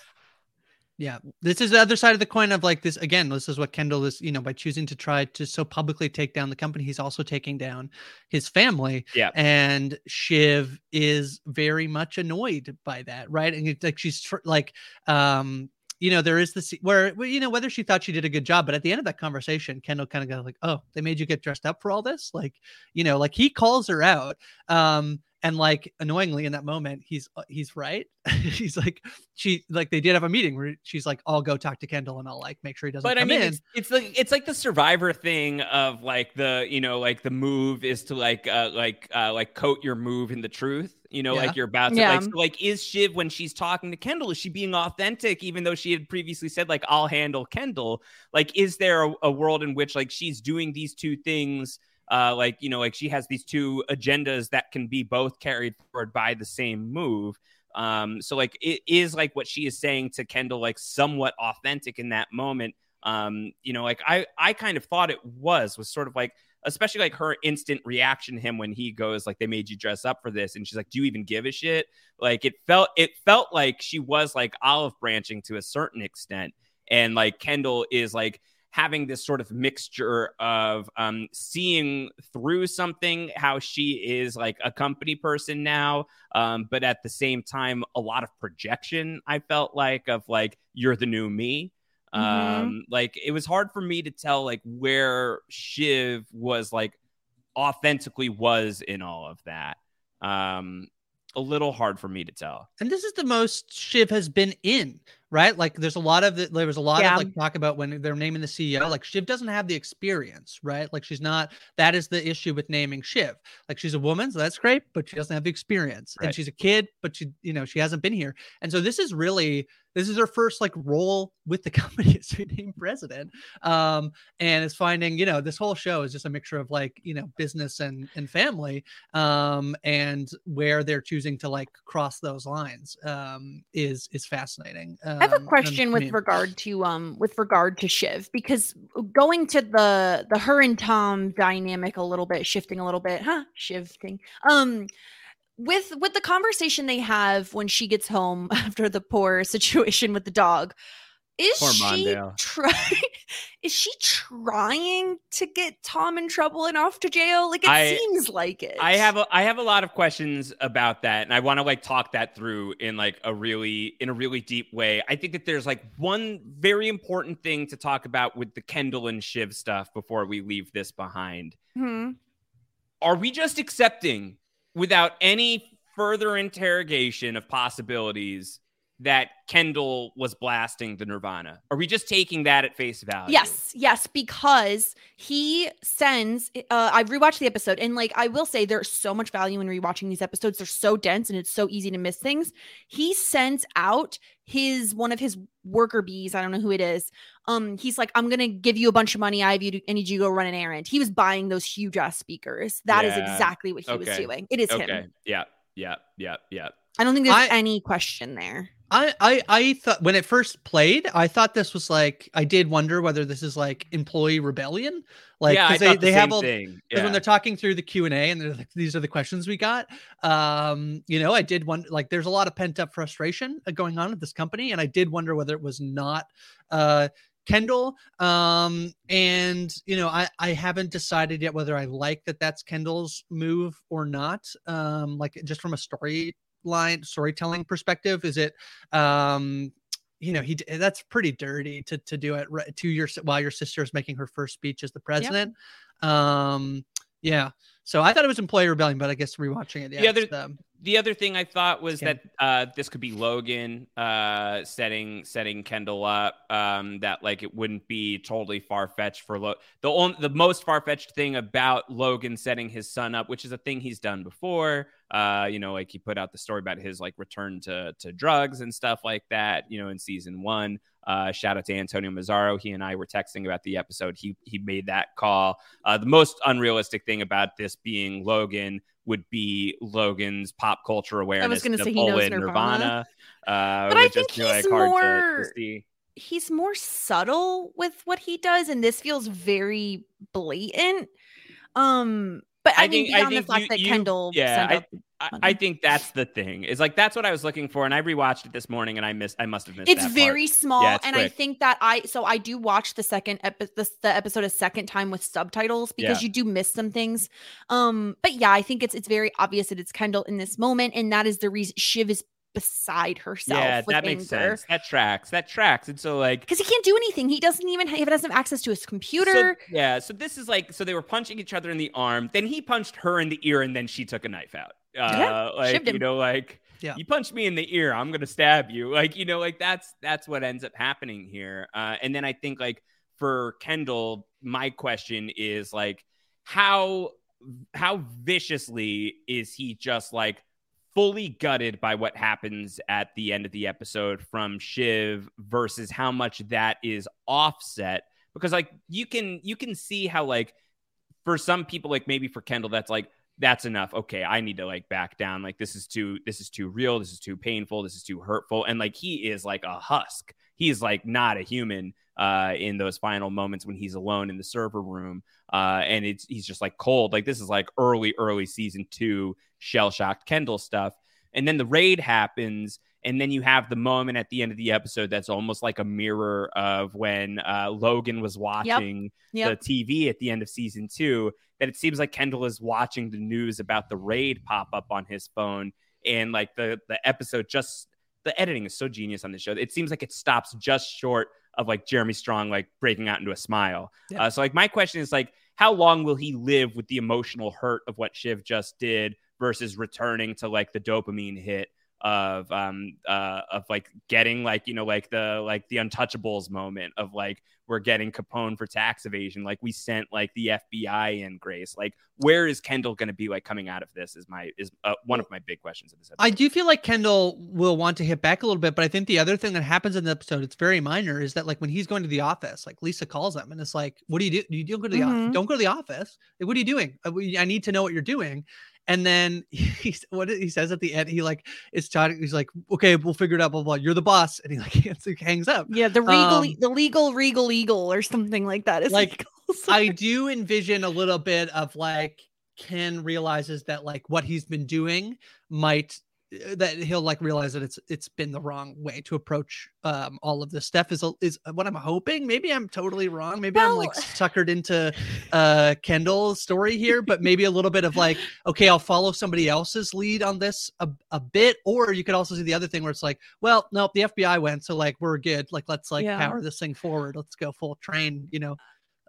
Yeah, this is the other side of the coin of like this again. This is what Kendall is, you know, by choosing to try to so publicly take down the company, he's also taking down his family. Yeah. and Shiv is very much annoyed by that, right? And it's like she's tr- like, um, you know, there is this where you know whether she thought she did a good job, but at the end of that conversation, Kendall kind of got like, "Oh, they made you get dressed up for all this," like, you know, like he calls her out, um, and like annoyingly in that moment he's uh, he's right he's like she like they did have a meeting where she's like i'll go talk to kendall and i'll like make sure he doesn't But I mean, in it's, it's like it's like the survivor thing of like the you know like the move is to like uh like uh like coat your move in the truth. You know, Yeah. like you're about to Yeah. like so, like is Shiv when she's talking to Kendall is she being authentic even though she had previously said like I'll handle Kendall? Like is there a, a world in which like she's doing these two things? Uh, like you know, like she has these two agendas that can be both carried forward by the same move. Um, so like it is like what she is saying to Kendall, like somewhat authentic in that moment. Um, you know, like I I kind of thought it was was sort of like especially like her instant reaction to him when he goes like they made you dress up for this and she's like do you even give a shit like it felt it felt like she was like olive branching to a certain extent and like kendall is like having this sort of mixture of um seeing through something how she is like a company person now um but at the same time a lot of projection i felt like of like you're the new me. Mhm. um like it was hard for me to tell like where shiv was like authentically was in all of that. Um a little hard for me to tell. And this is the most Shiv has been in, right? Like there's a lot of the, there was a lot Yeah. of like talk about when they're naming the CEO. Like Shiv doesn't have the experience, right? Like she's not. That is the issue with naming Shiv. Like she's a woman, so that's great, but she doesn't have the experience, and she's a kid, but she you know she hasn't been here, and so this is really this is her first like role with the company as named president, um, and is finding you know this whole show is just a mixture of like you know business and and family, um, and where they're choosing to like cross those lines um, is is fascinating. Um, I have a and- question with regard to um with regard to Shiv because going to the the her and Tom dynamic a little bit, shifting a little bit, huh? Shifting. Um with with the conversation they have when she gets home after the poor situation with the dog. Is Poor she trying is she trying to get Tom in trouble and off to jail? Like it I- seems like it. I have a I have a lot of questions about that, and I want to like talk that through in like a really in a really deep way. I think that there's like one very important thing to talk about with the Kendall and Shiv stuff before we leave this behind. Hmm. Are we just accepting without any further interrogation of possibilities that Kendall was blasting the Nirvana? Are we just taking that at face value? Yes, yes, because he sends. Uh, I've rewatched the episode, and like I will say, there's so much value in rewatching these episodes. They're so dense, and it's so easy to miss things. He sends out his one of his worker bees. I don't know who it is. Um, he's like, I'm gonna give you a bunch of money. I have you. To, I need you to go run an errand. He was buying those huge ass speakers. That is Yeah. exactly what he was doing. It is Okay. him. Yeah. Yeah. Yeah. Yeah. I don't think there's I- any question there. I, I I thought when it first played, I thought this was like I did wonder whether this is like employee rebellion, like yeah, they the they have all thing. Yeah. when they're talking through the Q and A and they're like, these are the questions we got. Um, you know, I did wonder like there's a lot of pent up frustration uh, going on at this company, and I did wonder whether it was not uh Kendall. Um, and you know, I I haven't decided yet whether I like that that's Kendall's move or not. Um, like just from a story line storytelling perspective, is it um you know he that's pretty dirty to to do it right to your while your sister is making her first speech as the president. Um yeah. So i thought it was employee rebellion but i guess rewatching it yeah um, the other thing I thought was Skin. that uh, this could be Logan uh, setting setting Kendall up. Um, that like it wouldn't be totally far fetched for Lo- the only the most far fetched thing about Logan setting his son up, which is a thing he's done before. Uh, you know, like he put out the story about his like return to to drugs and stuff like that. You know, in season one. Uh, shout out to Antonio Mazzaro. He and I were texting about the episode. He he made that call. Uh, the most unrealistic thing about this being Logan would be Logan's pop culture awareness. I was gonna say he knows in Nirvana. Uh, But I think just he's like, to- more- to see. he's more subtle with what he does and this feels very blatant um but i, I mean think- I beyond the fact you- that you- kendall yeah, sent I- I, I think that's the thing. Is like that's what I was looking for, and I rewatched it this morning, and I missed. I must have missed. it's that part. very small Yeah, it's and i think that i so i do watch the second epi- the, the episode a second time with subtitles because Yeah. you do miss some things um but yeah i think it's it's very obvious that it's kendall in this moment and that is the reason shiv is beside herself Yeah, with that makes anger. sense. That tracks. That tracks. And so like because he can't do anything he doesn't even he doesn't have access to his computer So, yeah, so this is like so they were punching each other in the arm. Then he punched her in the ear, and then she took a knife out. Uh, Yeah, like you know, like Yeah. you punch me in the ear, I'm gonna stab you. Like you know, like that's that's what ends up happening here. Uh, and then I think like for Kendall, my question is like how how viciously is he just like fully gutted by what happens at the end of the episode from Shiv versus how much that is offset because like you can you can see how like for some people like maybe for Kendall that's like that's enough. Okay I need to like back down. Like this is too this is too real. This is too painful. This is too hurtful. And like he is like a husk. He's like not a human uh in those final moments when he's alone in the server room uh and it's he's just like cold. Like this is like early early season 2 shell shocked Kendall stuff. And then the raid happens and then you have the moment at the end of the episode that's almost like a mirror of when uh, Logan was watching Yep. the TV at the end of season two. That it seems like Kendall is watching the news about the raid pop up on his phone, and like the the episode just the editing is so genius on the show. It seems like it stops just short of like Jeremy Strong like breaking out into a smile. Yeah. Uh, so like my question is like, how long will he live with the emotional hurt of what Shiv just did versus returning to like the dopamine hit of um uh of like getting like you know like the like the untouchables moment of like we're getting Capone for tax evasion like we sent like the FBI in Grace like where is Kendall going to be like coming out of this is my is uh, one of my big questions of this episode. I do feel like Kendall will want to hit back a little bit, but I think the other thing that happens in the episode, it's very minor, is that like when he's going to the office, like Lisa calls him and it's like, "What do you do? You don't go to the office. Mhm. Don't go to the office. What are you doing? I need to know what you're doing." And then he's what he says at the end, he like is talking. He's like, "Okay, we'll figure it out." Blah blah. You're the boss, and he like hangs up. Yeah, the regal, Um, the legal regal eagle or something like that. Is Like. I do envision a little bit of like Ken realizes that like what he's been doing might that he'll like realize that it's it's been the wrong way to approach um all of this stuff is is what I'm hoping. Maybe I'm totally wrong. Maybe I'm like Well- suckered into uh Kendall's story here, but maybe a little bit of like, okay, I'll follow somebody else's lead on this a, a bit. Or you could also see the other thing where it's like, well, nope, the FBI went, so like we're good. Like let's like Yeah. power this thing forward. Let's go full train, you know,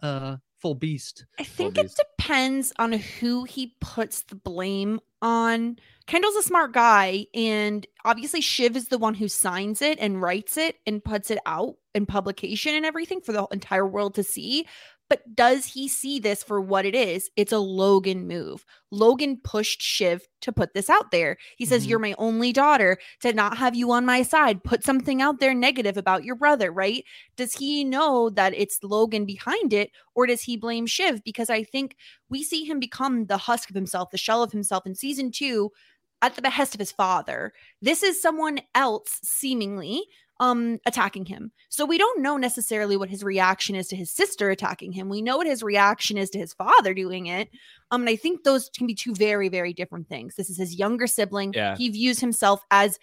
uh full beast. I think it beast. depends on who he puts the blame on. Kendall's a smart guy, and obviously Shiv is the one who signs it and writes it and puts it out in publication and everything for the entire world to see. But does he see this for what it is? It's a Logan move. Logan pushed Shiv to put this out there. He says, Mhm. You're my only daughter. To not have you on my side, put something out there negative about your brother, right? Does he know that it's Logan behind it, or does he blame Shiv? Because I think we see him become the husk of himself, the shell of himself in season two at the behest of his father. This is someone else seemingly um attacking him. So we don't know necessarily what his reaction is to his sister attacking him. We know what his reaction is to his father doing it. Um and I think those can be two very very different things. This is his younger sibling. Yeah. He views himself as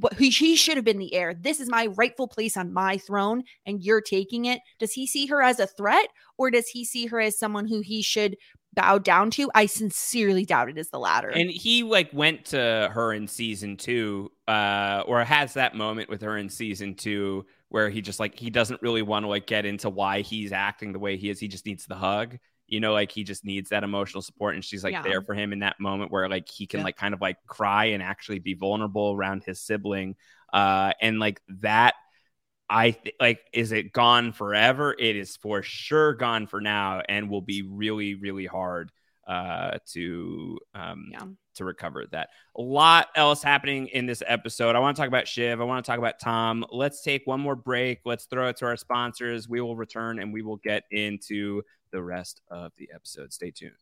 what he, he should have been the heir. This is my rightful place on my throne, and you're taking it. Does he see her as a threat, or does he see her as someone who he should bow down to? I sincerely doubt it is the latter. And he like went to her in season two, uh, or has that moment with her in season two where he just like he doesn't really want to like get into why he's acting the way he is. He just needs the hug. You know, like he just needs that emotional support, and she's like Yeah. there for him in that moment where like he can Yeah. like kind of like cry and actually be vulnerable around his sibling. Uh, and like that, I th- like is it gone forever? It is for sure gone for now, and will be really really hard uh to um yeah. to recover that. A lot else happening in this episode. I want to talk about Shiv. I want to talk about Tom. Let's take one more break. Let's throw it to our sponsors. We will return and we will get into the rest of the episode. Stay tuned.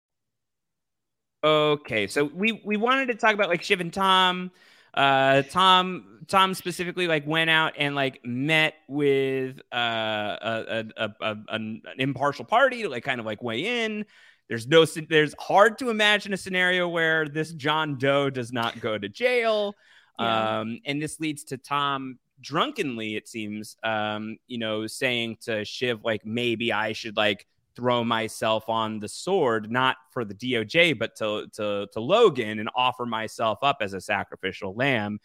Okay, so we we wanted to talk about like Shiv and Tom. Uh, Tom Tom specifically like went out and like met with uh a, a, a, an impartial party to like kind of like weigh in. There's no there's hard to imagine a scenario where this John Doe does not go to jail. Yeah. Um, and this leads to Tom drunkenly, it seems, um, you know, saying to Shiv, like, maybe I should like throw myself on the sword, not for the DOJ, but to to to Logan and offer myself up as a sacrificial lamb.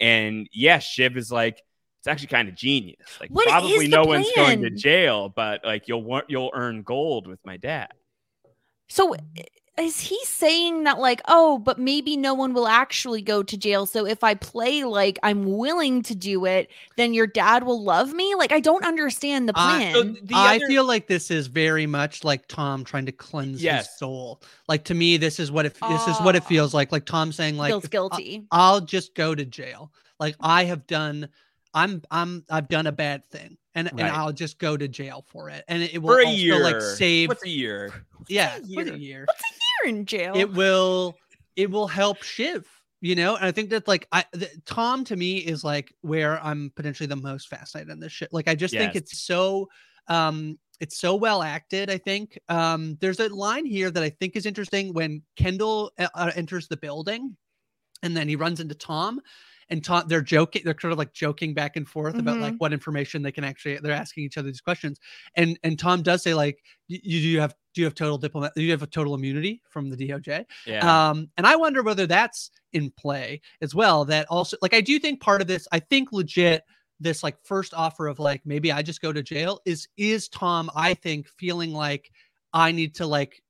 And yes, Shiv is like, it's actually kind of genius. Like, What probably no one's going to jail, but like you'll you'll earn gold with my dad. So is he saying that like, oh, but maybe no one will actually go to jail. So if I play like I'm willing to do it, then your dad will love me? Like I don't understand the I- plan. So the I other- feel like this is very much like Tom trying to cleanse Yes. his soul. Like to me, this is what it this is what it Ah. feels like. Like Tom saying, like Feels if- guilty. I'll just go to jail. Like I have done, I'm I'm I've done a bad thing, and and I'll just go to jail for it, and it, it will for a also year, like save. What's a year? yeah, a for the year? year. What's a year in jail? It will it will help Shiv. You know, and I think that like I th- Tom to me is like where I'm potentially the most fascinated in this shit. Like I just think it's so um it's so well acted i think um there's a line here that i think is interesting when kendall uh, uh, enters the building and then he runs into tom and tom they're joking they're sort of like joking back and forth about like what information they can actually they're asking each other these questions and and tom does say like you, you do you have do you have total diplomat do you have a total immunity from the doj Yeah. um, and I wonder whether that's in play as well. That also, like, I do think part of this, I think legit, this like first offer of like maybe I just go to jail is is Tom. I think feeling like I need to like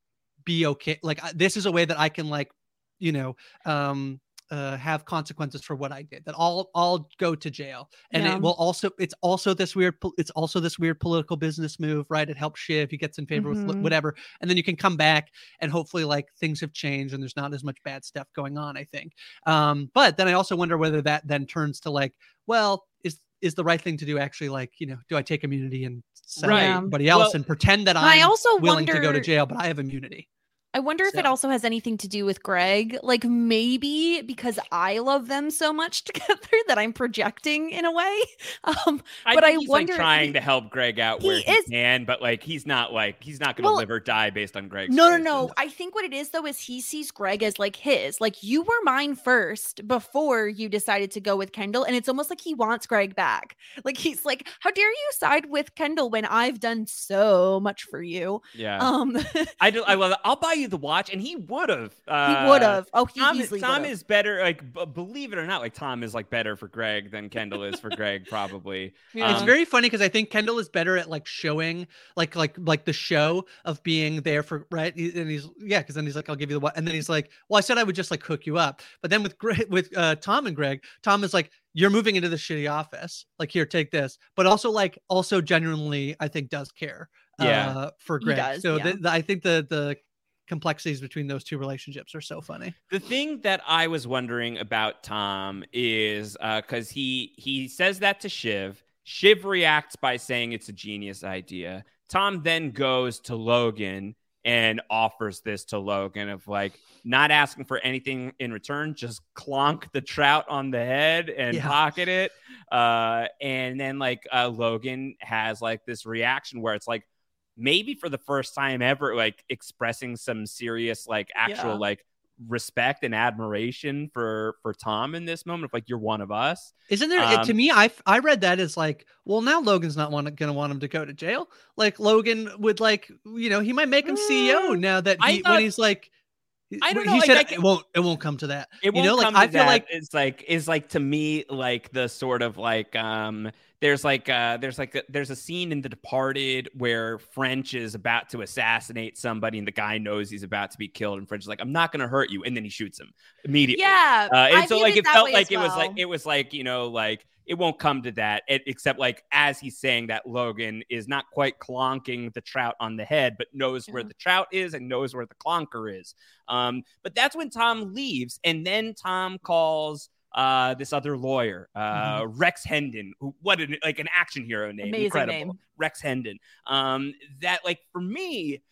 be okay. Like this is a way that I can like, you know, um, uh, have consequences for what I did. That I'll I'll go to jail, and Yeah. it will also it's also this weird it's also this weird political business move, right? It helps Shiv. He gets in favor with Mhm. with whatever, and then you can come back and hopefully like things have changed and there's not as much bad stuff going on. I think, um, but then I also wonder whether that then turns to like, well, is is the right thing to do actually like you know do I take immunity and sell Right. everybody else Well, and pretend that And I I'm also willing to go to jail, but I have immunity. I wonder if it also has anything to do with Greg. Like maybe because I love them so much together that I'm projecting in a way. Um, I but I he's wonder- like trying to help Greg out He where he is- can, but like he's not like he's not going to Well, live or die based on Greg's. no, no, no. I think what it is though is he sees Greg as like his. Like you were mine first before you decided to go with Kendall, and it's almost like he wants Greg back. Like he's like, "How dare you side with Kendall when I've done so much for you?" Yeah, Um, I do. I love. It. I'll buy you the watch, and he would have. Uh, he would have. Oh, he Tom, easily Tom would've. is better. Like, b- believe it or not, like Tom is like better for Greg than Kendall is for Greg, probably. it's Um, very funny because I think Kendall is better at like showing like like like the show of being there for right He- and he's yeah because then he's like I'll give you the what and then he's like well I said I would just like hook you up but then with Greg with uh Tom and Greg Tom is like you're moving into the shitty office like here take this but also like also genuinely I think does care Yeah. uh, for He Greg does, so yeah. the, the- I think the the complexities between those two relationships are so funny The thing that I was wondering about Tom is because he he says that to Shiv. Shiv reacts by saying it's a genius idea. Tom then goes to Logan and offers this to Logan of like not asking for anything in return, just clonk the trout on the head and Yeah. pocket it. Uh, and then like uh, Logan has like this reaction where it's like maybe for the first time ever, like expressing some serious, like actual, Yeah. like respect and admiration for for Tom in this moment of like you're one of us. Isn't there Um, to me? I I read that as like, well, now Logan's not want, gonna want him to go to jail. Like Logan would like, you know, he might make him CEO now that Mm, he, thought- when he's like, I don't he know, like, said I it won't it won't come to that. It you won't know, like come I feel that. like it's like is like to me like the sort of like um there's like uh there's like a, there's a scene in The Departed where French is about to assassinate somebody and the guy knows he's about to be killed and French is like I'm not gonna hurt you and then he shoots him immediately. Yeah, Uh, and I so like it it felt like as it was like it was like you know like it won't come to that it, except like as he's saying that Logan is not quite clonking the trout on the head but knows where the trout is and knows where the clonker is. Um, but that's when Tom leaves and then Tom calls uh this other lawyer uh rex hendon who what an like an action hero name Amazing incredible. name. rex hendon. Um that like for me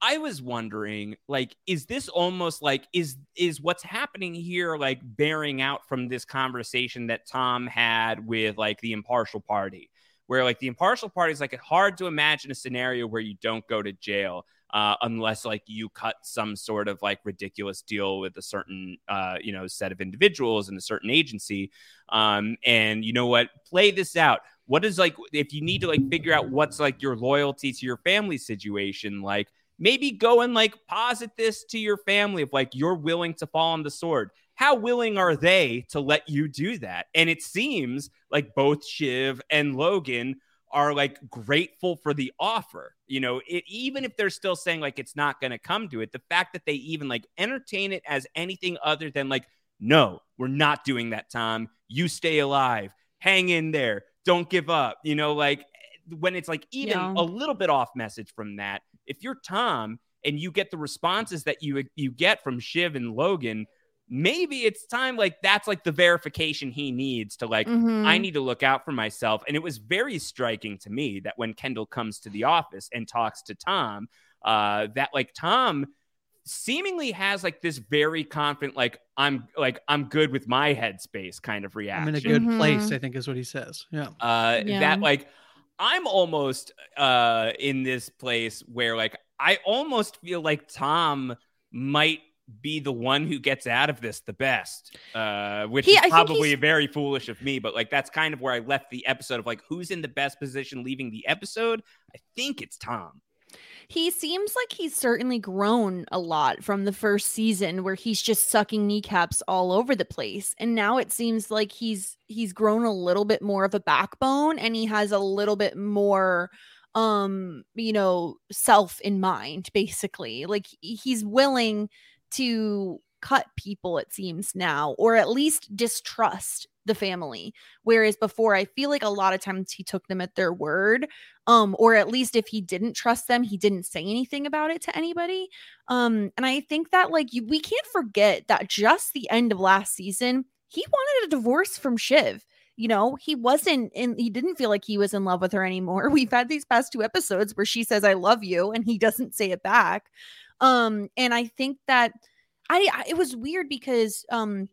I was wondering, like, is this almost like is is what's happening here like bearing out from this conversation that Tom had with like the impartial party, where like the impartial party is like hard to imagine a scenario where you don't go to jail uh, unless like you cut some sort of like ridiculous deal with a certain uh, you know set of individuals and a certain agency. Um, and you know what? Play this out. What is like if you need to like figure out what's like your loyalty to your family situation, like maybe go and like posit this to your family if like you're willing to fall on the sword. How willing are they to let you do that? And it seems like both Shiv and Logan are like grateful for the offer. You know, it, even if they're still saying like it's not going to come to it, the fact that they even like entertain it as anything other than like, no, we're not doing that, Tom. You stay alive, hang in there, don't give up. You know, like when it's like even Yeah. a little bit off message from that, if you're Tom and you get the responses that you you get from Shiv and Logan, maybe it's time like that's like the verification he needs to like Mhm. I need to look out for myself. And it was very striking to me that when Kendall comes to the office and talks to Tom, uh, that like Tom seemingly has like this very confident, like I'm like I'm good with my headspace kind of reaction. I'm in a good place. Mhm. I think is what he says. Yeah. Uh, Yeah. that like I'm almost uh in this place where like I almost feel like Tom might be the one who gets out of this the best, uh, which He- is probably very foolish of me, but like that's kind of where I left the episode of like who's in the best position leaving the episode. I think it's Tom. He seems like he's certainly grown a lot from the first season where he's just sucking kneecaps all over the place. And now it seems like he's he's grown a little bit more of a backbone and he has a little bit more um you know self in mind basically. Like he's willing to cut people it seems now or at least distrust the family. Whereas before I feel like a lot of times he took them at their word um or at least if he didn't trust them he didn't say anything about it to anybody. Um and i think that like you, we can't forget that just the end of last season he wanted a divorce from shiv. You know he wasn't in he didn't feel like he was in love with her anymore. We've had these past two episodes where she says i love you and he doesn't say it back um and i think that i, I it was weird because um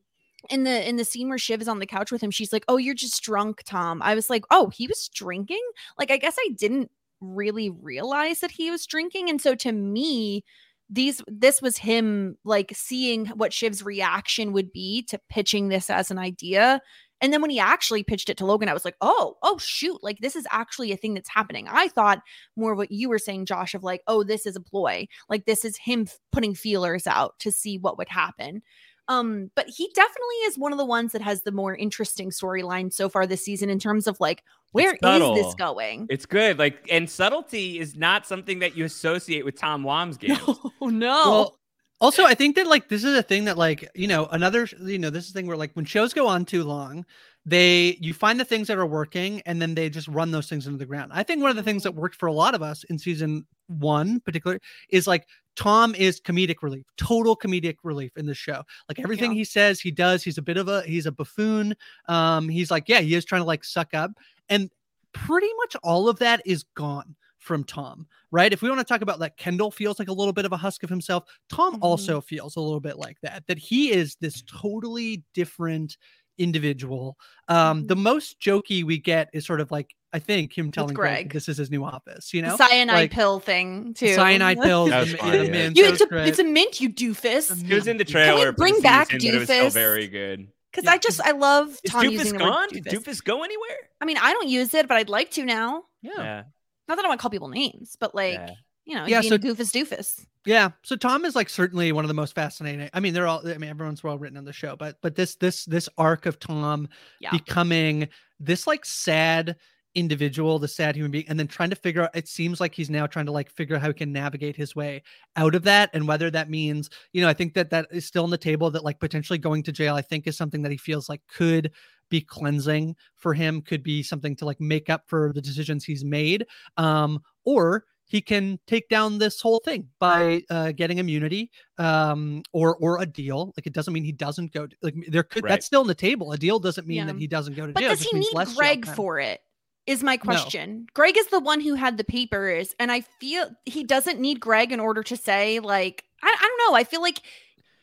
in the in the scene where Shiv is on the couch with him, she's like, "Oh, you're just drunk, Tom." I was like, "Oh, he was drinking." Like, I guess I didn't really realize that he was drinking, and so to me, these this was him like seeing what Shiv's reaction would be to pitching this as an idea. And then when he actually pitched it to Logan, I was like, "Oh, oh shoot! Like this is actually a thing that's happening." I thought more of what you were saying, Josh, of like, "Oh, this is a ploy. Like this is him f- putting feelers out to see what would happen." Um, but he definitely is one of the ones that has the more interesting storyline so far this season in terms of like where is this going? It's good. Like, and subtlety is not something that you associate with Tom Wam's games. Oh no. Well, also, I think that like this is a thing that like you know another you know this is a thing where like when shows go on too long, they you find the things that are working and then they just run those things into the ground. I think one of the things that worked for a lot of us in season one, particular, is like Tom is comedic relief, total comedic relief in the show. Like everything Yeah. he says, he does. He's a bit of a he's a buffoon. Um, he's like yeah, he is trying to like suck up, and pretty much all of that is gone from Tom, right? If we want to talk about like Kendall feels like a little bit of a husk of himself, Tom Mhm. also feels a little bit like that, that he is this totally different individual. Um, the most jokey we get is sort of like I think him telling Greg, Greg. this is his new office. You The know, cyanide Like, pill thing too. cyanide pills, That was the, funny, yeah. mint, You, that it's was a it's a mint, you doofus. It was in the Can trailer. we bring back season, but It was still Doofus? very good. Because I just I love Is Tom Doofus using the gone? word Did doofus. Doofus go anywhere? I mean, I don't use it, but I'd like to now. Yeah. Not that I want to call people names, but like Yeah. you know, Yeah, being so- a goofus doofus. Yeah. So Tom is like certainly one of the most fascinating. I mean, they're all. I mean, everyone's well written on the show, but but this this this arc of Tom Yeah. becoming this like sad individual, the sad human being, and then trying to figure out. It seems like he's now trying to like figure out how he can navigate his way out of that, and whether that means, you know, I think that that is still on the table. That like potentially going to jail, I think, is something that he feels like could be cleansing for him, could be something to like make up for the decisions he's made, um, or he can take down this whole thing by uh, getting immunity um or or a deal like it doesn't mean he doesn't go to, like there could Right. that's still on the table a deal doesn't mean that he doesn't go to But jail it does he need less Greg for it? Is my question. Greg is the one who had the papers, and I feel he doesn't need Greg in order to say like I, I don't know. I feel like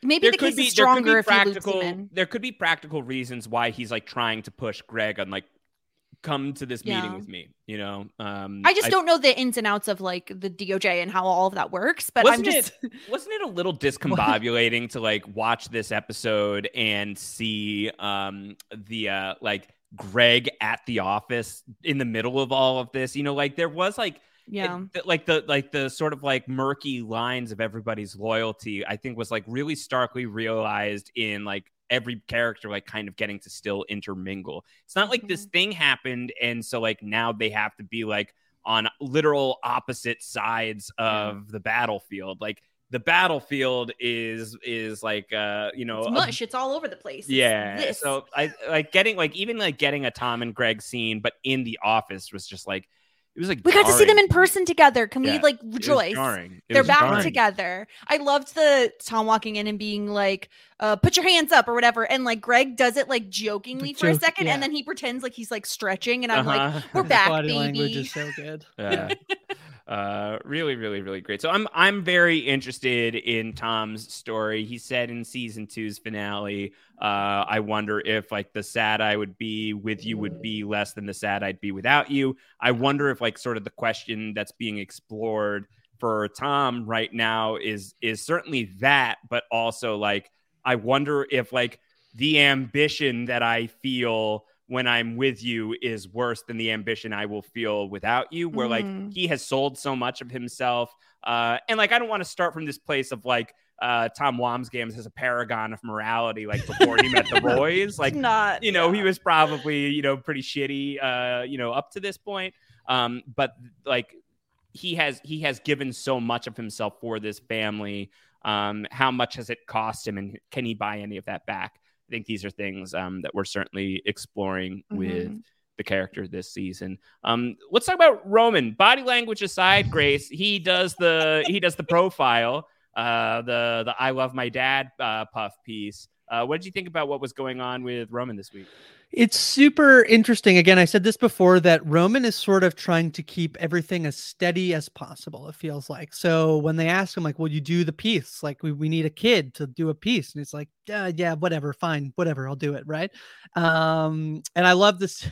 maybe the case is there could stronger be if he loops him practical in. there could be practical reasons why he's like trying to push Greg on like come to this meeting Yeah. with me. You know, um, I just don't know the ins and outs of like the DOJ and how all of that works, but I'm just it wasn't it a little discombobulating to like watch this episode and see um the uh like Greg at the office in the middle of all of this? You know, like there was like yeah. th- like the like the sort of like murky lines of everybody's loyalty i think was like really starkly realized in like every character like kind of getting to still intermingle it's not like this thing happened and so like now they have to be like on literal opposite sides of the battlefield like the battlefield is is like uh you know It's a- mush. It's all over the place. Yeah so i like getting like even like getting a tom and greg scene but in the office was just like it was like we got to see them in jarring person together. Can Yeah, we like rejoice? They're back jarring. together. I loved the Tom walking in and being like, uh, put your hands up or whatever. And like Greg does it like jokingly for a second. yeah. And then he pretends like he's like stretching. And I'm Uh-huh. like, we're His back, body baby. language is so good Yeah. uh, really, really, really great. So I'm I'm very interested in Tom's story. He said in season two's finale, uh, I wonder if like the sad I would be with you would be less than the sad I'd be without you. I wonder if like sort of the question that's being explored for Tom right now is is certainly that, but also like I wonder if like the ambition that I feel when I'm with you is worse than the ambition I will feel without you. Where Mhm. like he has sold so much of himself, uh, and like I don't want to start from this place of like uh, Tom Wambsgans as a paragon of morality, like before he met the boys, like not, you know he was probably you know pretty shitty, uh, you know up to this point, um, but like he has he has given so much of himself for this family. Um, how much has it cost him, and can he buy any of that back? I think these are things um, that we're certainly exploring with Mhm. the character this season. Um, let's talk about Roman. Body language aside, Grace, he does the he does the profile, uh, the the I love my dad uh, puff piece. Uh, what did you think about what was going on with Roman this week? It's super interesting. Again, I said this before that Roman is sort of trying to keep everything as steady as possible, it feels like. So when they ask him, like, will you do the piece? Like, we, we need a kid to do a piece. And it's like, yeah, yeah, whatever, fine, whatever, I'll do it. Right. Um, and I love this.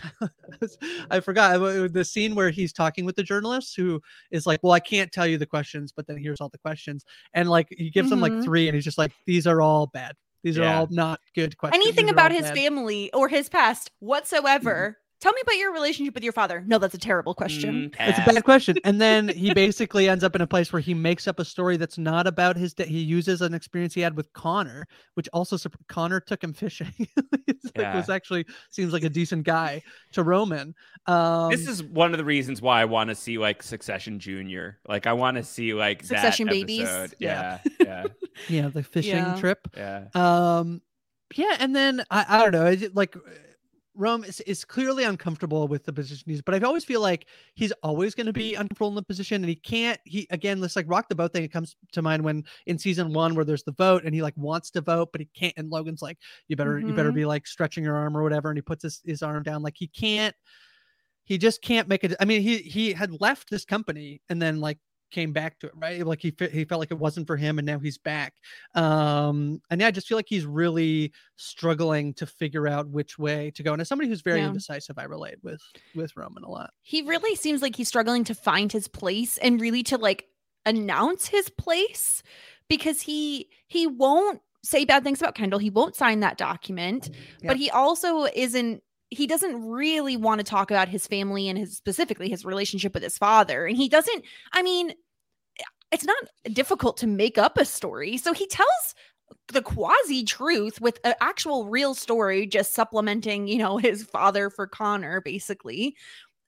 I forgot uh, the scene where he's talking with the journalist who is like, well, I can't tell you the questions, but then here's all the questions. And like, he gives them like three and he's just like, these are all bad. These are all not good questions. Anything about his bad." family or his past Mm-hmm. whatsoever. Tell me about your relationship with your father. No, that's a terrible question. Mm, It's a bad question. And then he basically ends up in a place where he makes up a story that's not about his. Da- he uses an experience he had with Connor, which also sup- Connor took him fishing. It's like, Yeah. was actually seems like a decent guy to Roman. Um, this is one of the reasons why I want to see like Succession Junior. Like I want to see like Succession that babies? episode. Yeah. Yeah, yeah, yeah the fishing Yeah. trip. yeah. Um, yeah, and then I, I don't know, I did- like Rome is, is clearly uncomfortable with the position he's, but I always feel like he's always going to be uncomfortable in the position, and he can't. He again, this like rock the boat thing. It comes to mind when in season one where there's the vote, and he like wants to vote, but he can't. And Logan's like, "You better, you better Mhm. be like stretching your arm or whatever," and he puts his, his arm down. Like he can't. He just can't make it. I mean, he he had left this company and then like came back to it, right? Like he he felt like it wasn't for him, and now he's back. Um, and yeah, I just feel like he's really struggling to figure out which way to go. And as somebody who's very Yeah. indecisive, I relate with with Roman a lot. he really seems like he's struggling to find his place and really to like announce his place because he he won't say bad things about Kendall. He won't sign that document, but he also isn't he doesn't really want to talk about his family and his specifically his relationship with his father. And he doesn't I mean it's not difficult to make up a story. So he tells the quasi truth with an actual real story just supplementing, you know, his father for Connor basically.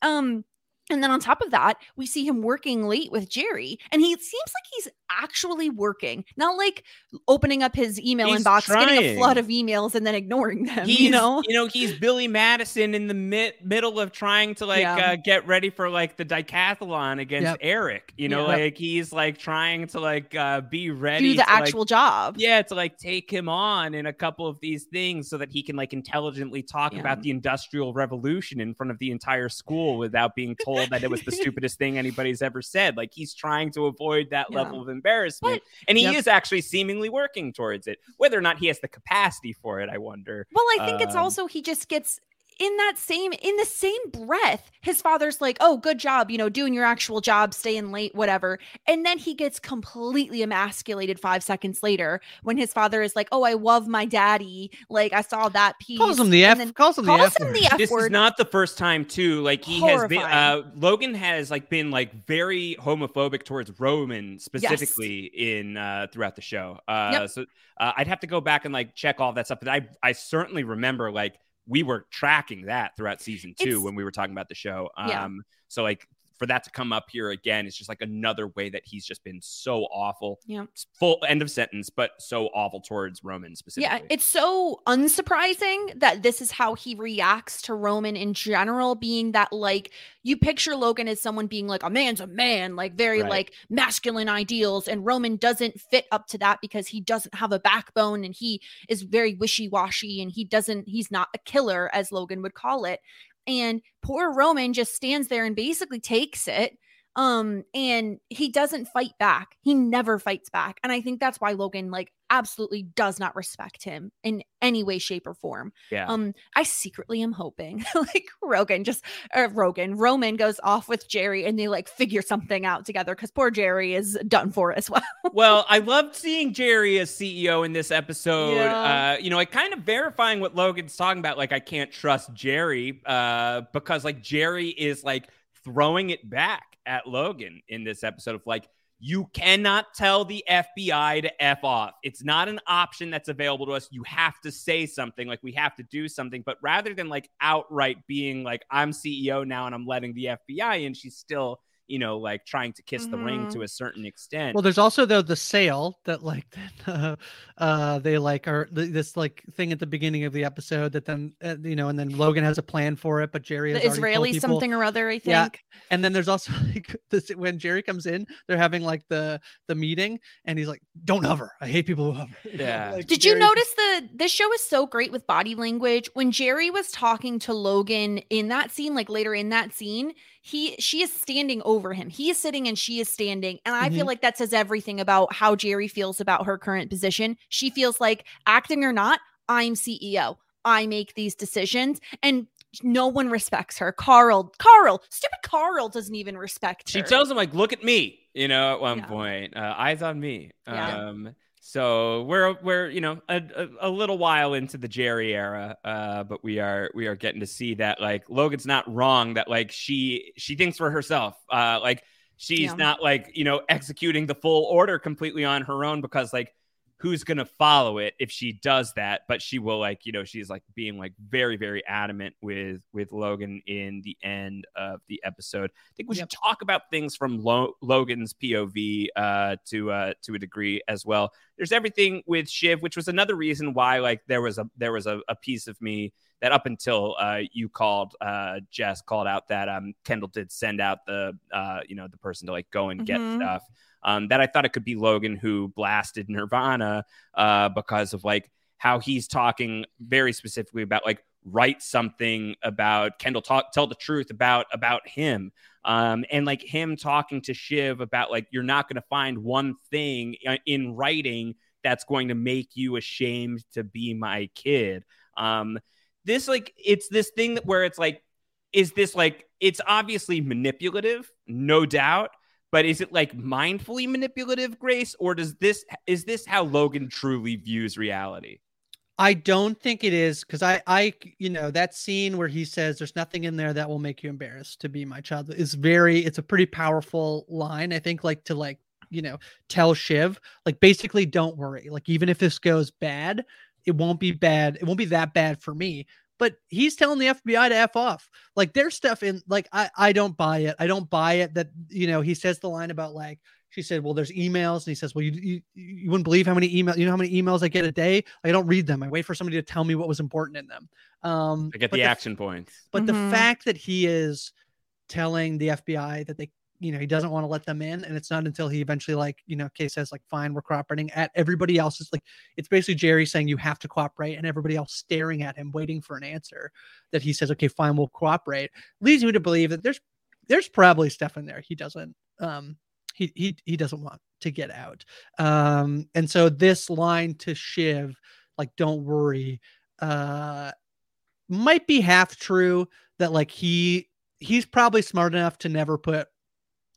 Um and then on top of that, we see him working late with Gerri, and he seems like he's actually working, not like opening up his email He's inbox, getting a flood of emails, and then ignoring them. He's, you know, you know, he's Billy Madison in the mid- middle of trying to like Yeah. uh, get ready for like the decathlon against Yep. Eric. You know, Yeah. like he's like trying to like uh, be ready do the to, like, actual job. yeah, to like take him on in a couple of these things so that he can like intelligently talk Yeah. about the industrial revolution in front of the entire school without being told that it was the stupidest thing anybody's ever said. Like he's trying to avoid that Yeah. level of embarrassment. and he Yep. is actually seemingly working towards it. Whether or not he has the capacity for it, I wonder. Well, I think it's Um, also he just gets in that same in the same breath his father's like oh good job you know doing your actual job staying late whatever and then he gets completely emasculated five seconds later when his father is like oh i love my daddy like i saw that piece Calls him the F. then Calls him the calls F. him word. the f this word is not the first time too like he has been uh logan has like been like very homophobic towards roman specifically in uh throughout the show uh Yep. so uh, i'd have to go back and like check all that stuff but i i certainly remember like we were tracking that throughout season two It's- when we were talking about the show um Yeah. so like for that to come up here again it's just like another way that he's just been so awful Yeah. full end of sentence but so awful towards roman specifically Yeah, it's so unsurprising that this is how he reacts to Roman in general, being that like you picture Logan as someone being like a man's a man, like very Right. like masculine ideals, and Roman doesn't fit up to that because he doesn't have a backbone and he is very wishy-washy and he doesn't he's not a killer as Logan would call it. And poor Roman just stands there and basically takes it um and he doesn't fight back he never fights back and i think that's why logan like absolutely does not respect him in any way shape or form yeah um i secretly am hoping like rogan just or rogan roman goes off with gerri and they like figure something out together because poor gerri is done for as well well, I loved seeing Gerri as CEO in this episode. Yeah. Uh, you know, like kind of verifying what Logan's talking about. Like, I can't trust Gerri uh, because like Gerri is like throwing it back at Logan in this episode of like, you cannot tell the FBI to F off. It's not an option that's available to us. You have to say something, like we have to do something. But rather than like outright being like, I'm CEO now and I'm letting the FBI in, she's still, you know, like trying to kiss the ring to a certain extent. Well, there's also though the sale that like uh, uh they like are th- this like thing at the beginning of the episode that then uh, you know and then Logan has a plan for it, but Gerri has the already told israeli something or other i think Yeah. And then there's also like this when Gerri comes in, they're having like the the meeting, and he's like, "Don't hover. I hate people who hover." Yeah. like, Did you notice the this show is so great with body language? When Gerri was talking to Logan in that scene, like later in that scene, he she is standing over him. He is sitting and she is standing. And I feel Mhm. like that says everything about how Gerri feels about her current position. She feels like acting or not, I'm CEO. I make these decisions. And no one respects her. Karl, Karl, stupid Karl doesn't even respect she tells him like look at me you know at one Yeah. point uh, eyes on me Yeah. um so we're we're you know a, a, a little while into the gerri era uh but we are we are getting to see that like logan's not wrong that like she she thinks for herself uh like she's Yeah. not like you know executing the full order completely on her own because like who's gonna follow it if she does that but she will like you know she's like being like very very adamant with with logan in the end of the episode. I think we should talk about things from Lo- logan's pov uh to uh to a degree as well. There's everything with shiv which was another reason why like there was a there was a, a piece of me that up until uh you called uh jess called out that um kendall did send out the uh you know the person to like go and get Mhm. stuff um, that I thought it could be Logan who blasted Nirvana uh, because of like how he's talking very specifically about like write something about Kendall talk tell the truth about about him um and like him talking to Shiv about like you're not going to find one thing uh, in writing that's going to make you ashamed to be my kid um this like it's this thing that where it's like is this like it's obviously manipulative no doubt but is it like mindfully manipulative grace or does this is this how logan truly views reality I don't think it is because I, I, you know, that scene where he says, "There's nothing in there that will make you embarrassed to be my child." is very. It's a pretty powerful line. I think, like to like, you know, tell Shiv, like, basically, don't worry. Like, even if this goes bad, it won't be bad. It won't be that bad for me. But he's telling the FBI to f off. Like, there's stuff in. Like, I, I don't buy it. I don't buy it that you know he says the line about like she said, "Well, there's emails," and he says, "Well, you you, you wouldn't believe how many emails. You know how many emails I get a day? I don't read them. I wait for somebody to tell me what was important in them." Um, I get the, the action points. But Mhm. the fact that he is telling the FBI that they, you know, he doesn't want to let them in, and it's not until he eventually, like, you know, Kay says, like, "Fine, we're cooperating." At everybody else is like, it's basically Gerri saying you have to cooperate, and everybody else staring at him, waiting for an answer. That he says, "Okay, fine, we'll cooperate." Leads me to believe that there's there's probably stuff in there he doesn't um he he he doesn't want to get out. Um, and so this line to Shiv, like, don't worry, uh, might be half true that like he he's probably smart enough to never put,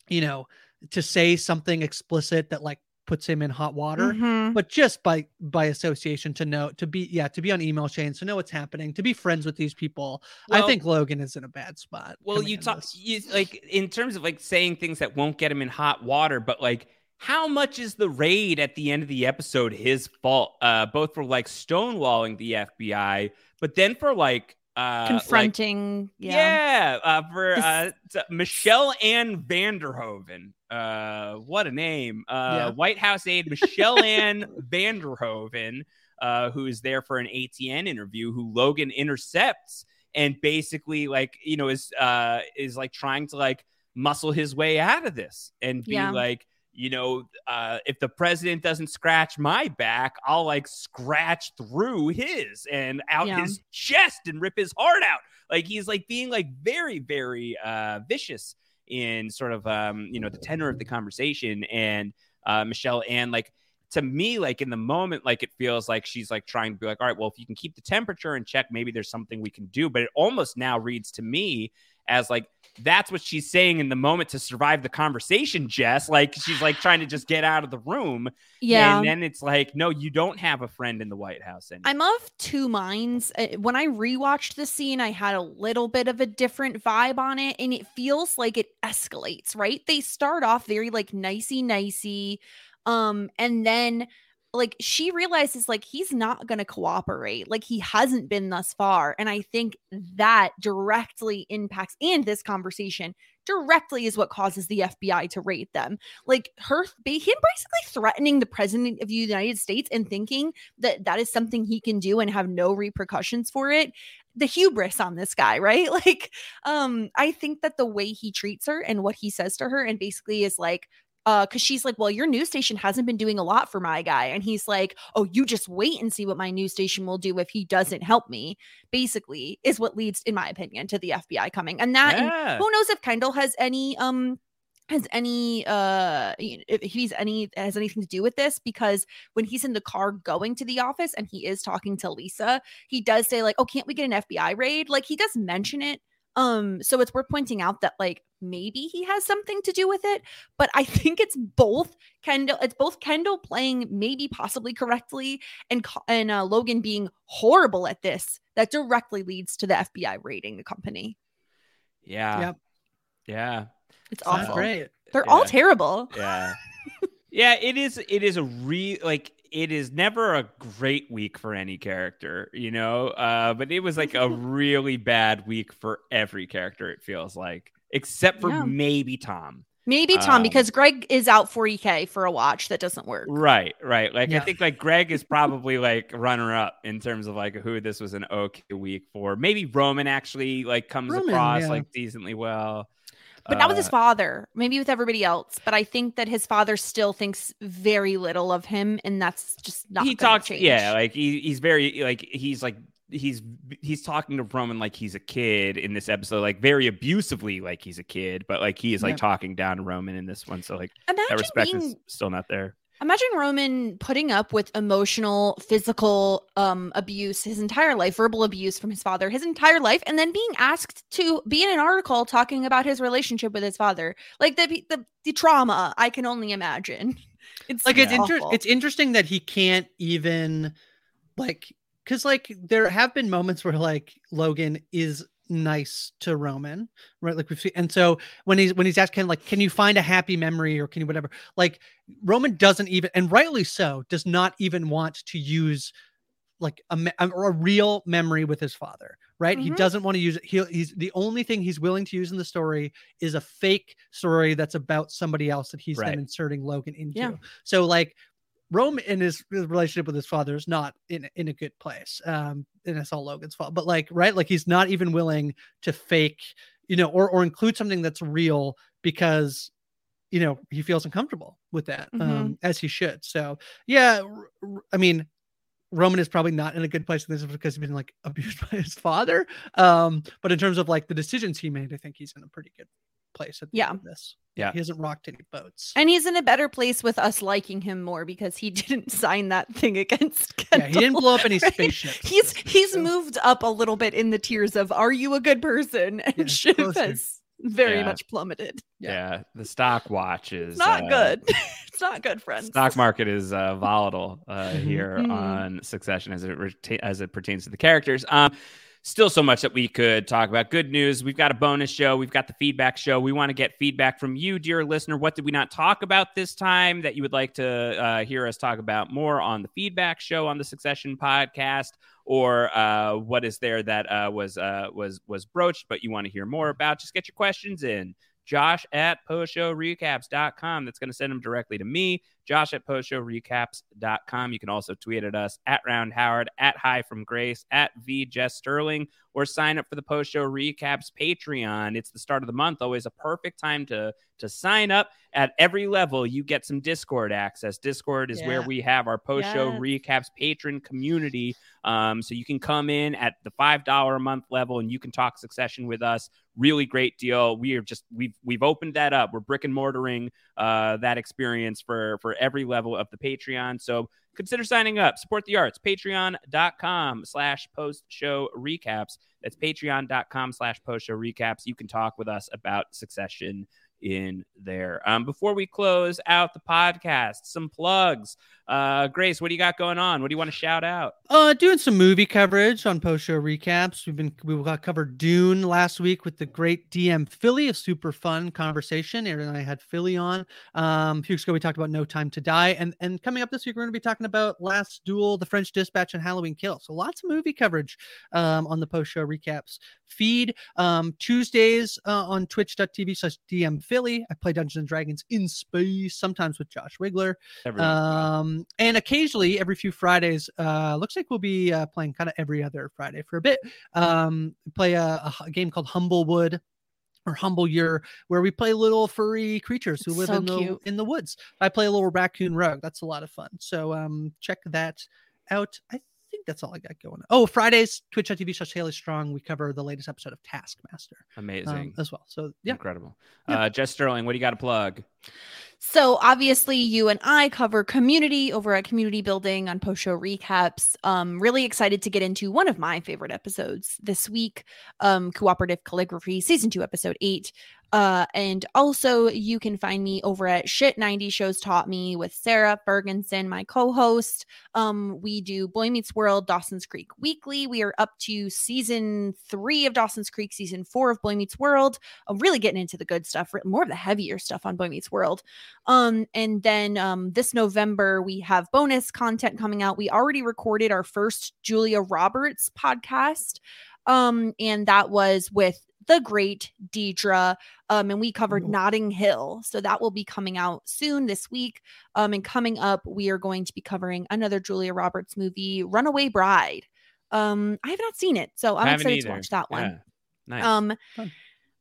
you know, to say something explicit that like puts him in hot water Mhm. but just by by association to know to be yeah to be on email chains to know what's happening to be friends with these people i think logan is in a bad spot Well, you talk you, like in terms of like saying things that won't get him in hot water, but like how much is the raid at the end of the episode his fault? Uh, both for like stonewalling the FBI, but then for like uh, like- Confronting. yeah. yeah, uh, for uh, Michelle Ann Vanderhoven. Uh, what a name! Uh, Yeah. White House aide Michelle Ann Vanderhoven, uh, who is there for an ATN interview, who Logan intercepts and basically like you know is uh is like trying to like muscle his way out of this and be Yeah. like you know uh if the president doesn't scratch my back i'll like scratch through his and out Yeah. his chest and rip his heart out. Like he's like being like very very uh vicious in sort of um you know the tenor of the conversation. And uh michelle and like to me like in the moment like it feels like she's like trying to be like all right well if you can keep the temperature in check maybe there's something we can do. But it almost now reads to me as like that's what she's saying in the moment to survive the conversation jess like she's like trying to just get out of the room Yeah. and then it's like no you don't have a friend in the white house anymore. I'm of two minds. Uh, When I rewatched the scene, I had a little bit of a different vibe on it, and it feels like it escalates, right? They start off very like nicey nicey, um, and then like she realizes like he's not going to cooperate like he hasn't been thus far and i think that directly impacts and this conversation directly is what causes the FBI to raid them. Like her, him basically threatening the president of the United States and thinking that that is something he can do and have no repercussions for it. The hubris on this guy, right? Like, um, I think that the way he treats her and what he says to her, and basically is like, uh, because she's like, Well, your news station hasn't been doing a lot for my guy. And he's like, Oh, you just wait and see what my news station will do if he doesn't help me, basically, is what leads, in my opinion, to the FBI coming. And that and who knows if Kendall has any um has any uh if he's any has anything to do with this because when he's in the car going to the office and he is talking to Lisa, he does say like, "Oh, can't we get an FBI raid?" Like he does mention it. Um so it's worth pointing out that like maybe he has something to do with it, but I think it's both Kendall it's both Kendall playing maybe possibly correctly and and uh, Logan being horrible at this that directly leads to the FBI raiding the company. yeah Yep. yeah It's Sounds awful. great They're all terrible. yeah yeah it is it is a real like it is never a great week for any character you know uh but it was like a really bad week for every character it feels like except for Yeah. maybe tom Maybe Tom, Um, because Greg is out 40k for a watch that doesn't work. right right like i think like greg is probably like runner up in terms of like who this was an okay week for maybe roman actually like comes Roman, across yeah. like decently well But not with his Uh, father, maybe with everybody else. But I think that his father still thinks very little of him, and that's just not. he talks change. yeah like he, he's very like he's like he's he's talking to Roman like he's a kid in this episode, like very abusively, like he's a kid, but like he is like Yep. talking down to Roman in this one. So like that Imagine respect is still not there. Imagine Roman putting up with emotional, physical um, abuse his entire life, verbal abuse from his father his entire life, and then being asked to be in an article talking about his relationship with his father. Like the the, the trauma, I can only imagine. It's like it's inter- it's interesting that he can't even like because like there have been moments where like Logan is nice to Roman, right? Like we've seen, and so when he's when he's asking like, can you find a happy memory or can you whatever? Like Roman doesn't even, and rightly so, does not even want to use like a, a, a real memory with his father, right? He Mhm. doesn't want to use it. He, he's the only thing he's willing to use in the story is a fake story that's about somebody else that he's Right. then inserting Logan into. Yeah. So like Rome in his, his relationship with his father is not in in a good place. Um, and it's all Logan's fault. But like, right, like he's not even willing to fake, you know, or or include something that's real because you know he feels uncomfortable with that, um, as he should. So yeah, r- r- I mean, Roman is probably not in a good place in this because he's been like abused by his father. Um, but in terms of like the decisions he made, I think he's in a pretty good place at the Yeah. end of this. Yeah. he hasn't rocked any boats. and he's in a better place with us liking him more because he didn't sign that thing against Kendall, Yeah, he didn't blow up any right? spaceships. He's he's So- moved up a little bit in the tiers of "Are you a good person?" and Yeah, Shiv closer. has very Yeah. much plummeted. Yeah. Yeah. the stock watch is It's not uh, good. it's not good, friends. Stock market is uh, volatile uh, Mhm. here Mhm. on Succession as it reta- as it pertains to the characters. Um, still so much that we could talk about. Good news: we've got a bonus show. We've got the feedback show. We want to get feedback from you, dear listener. What did we not talk about this time that you would like to uh, hear us talk about more on the feedback show on the Succession podcast? Or uh, what is there that uh, was uh, was was broached, but you want to hear more about? Just get your questions in. Josh at postshowrecaps.com. That's going to send them directly to me. Josh at postshowrecaps.com. You can also tweet at us at Round Howard, at Hi from Grace, at V Jess Sterling, or sign up for the Post Show Recaps Patreon. It's the start of the month, always a perfect time to to sign up. At every level, you get some Discord access. Discord is where we have our post show Yes. recaps patron community. Um, so you can come in at the five dollar a month level and you can talk succession with us. Really great deal. We are just we've we've opened that up. We're brick and mortaring uh, that experience for for every level of the Patreon. So consider signing up. Support the arts. Patreon.com slash post show recaps. That's patreon.com slash post show recaps. You can talk with us about succession in there. Um, before we close out the podcast, some plugs. Uh, Grace, what do you got going on? What do you want to shout out? Uh, doing some movie coverage on post show recaps. We've been we got covered Dune last week with the great DM Philly, a super fun conversation. Aaron and I had Philly on. Um, a few weeks ago we talked about No Time to Die, and and coming up this week we're going to be talking about Last Duel, The French Dispatch, and Halloween Kill. So lots of movie coverage um, on the post show recaps feed. Um, Tuesdays uh, on Twitch.tv slash DM Philly. I play Dungeons and Dragons in space, sometimes with Josh Wigler. Um, and occasionally, every few Fridays, uh, looks like we'll be uh, playing kind of every other Friday for a bit. Um, play a game called Humblewood or Humble Year, where we play little furry creatures who It's live so in the cute. in the woods. I play a little raccoon rogue. That's a lot of fun. So um, check that out. I think that's all I got going. On. Oh, Fridays, Twitch.tv slash Haley Strong. We cover the latest episode of Taskmaster Amazing. um, as well. So yeah, Incredible. Yeah. Uh, Jess Sterling, what do you got to plug? So obviously you and I cover community over at community building on post show recaps. Um really excited to get into one of my favorite episodes this week. Um cooperative calligraphy season 2 episode 8. Uh and also you can find me over at shit 90 shows taught me with Sarah Ferguson, my co-host. Um we do Boy Meets World Dawson's Creek weekly. We are up to season 3 of Dawson's Creek, season 4 of Boy Meets World. I'm really getting into the good stuff, more of the heavier stuff on Boy Meets World. Um, and then um, this November we have bonus content coming out. We already recorded our first Julia Roberts podcast, um, and that was with the great Deidre. Um, and we covered Ooh. Notting Hill, so that will be coming out soon this week. Um, and coming up, we are going to be covering another Julia Roberts movie, Runaway Bride. Um, I have not seen it, so I'm excited to watch that one. Yeah. Nice. Um, Fun.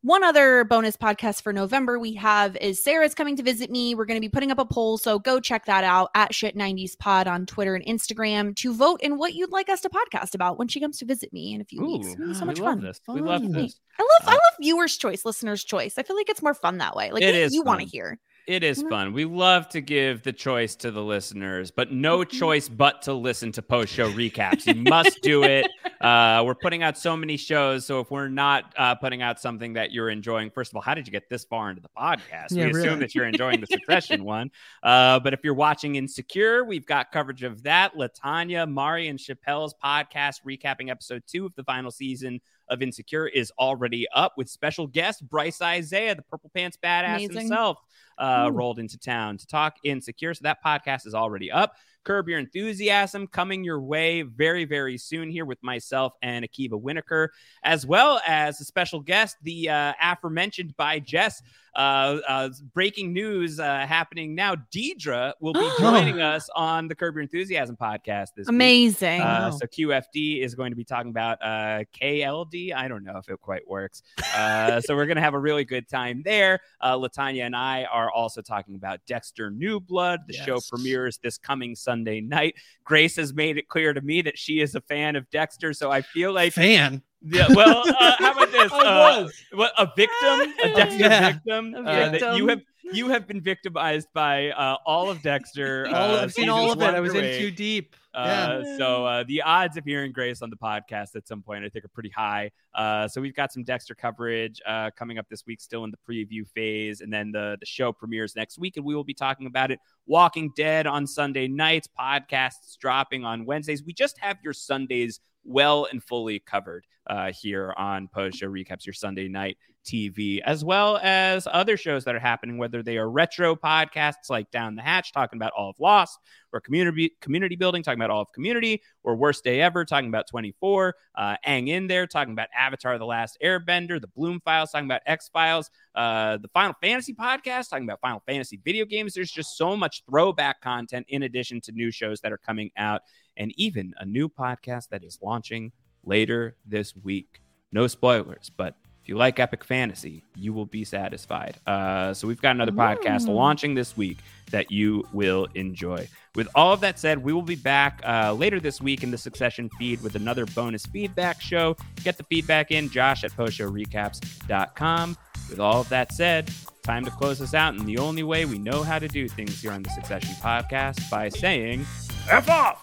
One other bonus podcast for November we have is Sarah's coming to visit me. We're going to be putting up a poll, so go check that out at shit90s pod on Twitter and Instagram to vote in what you'd like us to podcast about when she comes to visit me in a few weeks. Ooh, Ooh, so we much love fun. this. We love this. I love I Uh, love viewers' choice, listeners' choice. I feel like it's more fun that way. Like It what is you want to hear. It is fun. We love to give the choice to the listeners, but no Mm-hmm. choice but to listen to post show recaps. You must do it. Uh, we're putting out so many shows. So if we're not uh, putting out something that you're enjoying, first of all, how did you get this far into the podcast? Yeah, we assume really. that you're enjoying the Succession one. Uh, but if you're watching Insecure, we've got coverage of that. Latanya, Mari, and Chappelle's podcast recapping episode two of the final season of Insecure is already up with special guest Bryce Isaiah, the Purple Pants badass Amazing. himself, uh, rolled into town to talk Insecure. So that podcast is already up. Curb Your Enthusiasm coming your way very, very soon here with myself and Akiva Winokur, as well as a special guest, the uh, aforementioned by Jess. Uh, uh, breaking news uh, happening now. Deidre will be joining us on the Curb Your Enthusiasm podcast this week. Amazing. Uh, so QFD is going to be talking about uh, KLD. I don't know if it quite works. Uh, so we're going to have a really good time there. Uh, Latanya and I are also talking about Dexter New Blood. The show premieres this coming Sunday night. Grace has made it clear to me that she is a fan of Dexter. So I feel like Fan. Yeah, well, uh, how about this? Uh, what a victim, a Dexter Yeah. victim. A uh, that you have you have been victimized by uh, all of Dexter. All, uh, I've seen all of it. I was in too deep. Uh, yeah. So uh, the odds of hearing Grace on the podcast at some point, I think, are pretty high. Uh, so we've got some Dexter coverage uh, coming up this week, still in the preview phase, and then the the show premieres next week, and we will be talking about it. Walking Dead on Sunday nights, podcasts dropping on Wednesdays. We just have your Sundays well and fully covered uh, here on Post Show Recaps, your Sunday night TV, as well as other shows that are happening, whether they are retro podcasts like Down the Hatch, talking about all of Lost, or community community building, talking about all of Community, or Worst Day Ever, talking about 24, uh, Ang in there, talking about Avatar: The Last Airbender, the Bloom Files, talking about X Files, uh, the Final Fantasy podcast, talking about Final Fantasy video games. There's just so much throwback content in addition to new shows that are coming out, and even a new podcast that is launching later this week. No spoilers, but if you like epic fantasy, you will be satisfied. Uh, so we've got another podcast launching this week that you will enjoy. With all of that said, we will be back uh, later this week in the Succession feed with another bonus feedback show. Get the feedback in, Josh at postshowrecaps.com. With all of that said, time to close this out. And the only way we know how to do things here on the Succession podcast by saying, F off!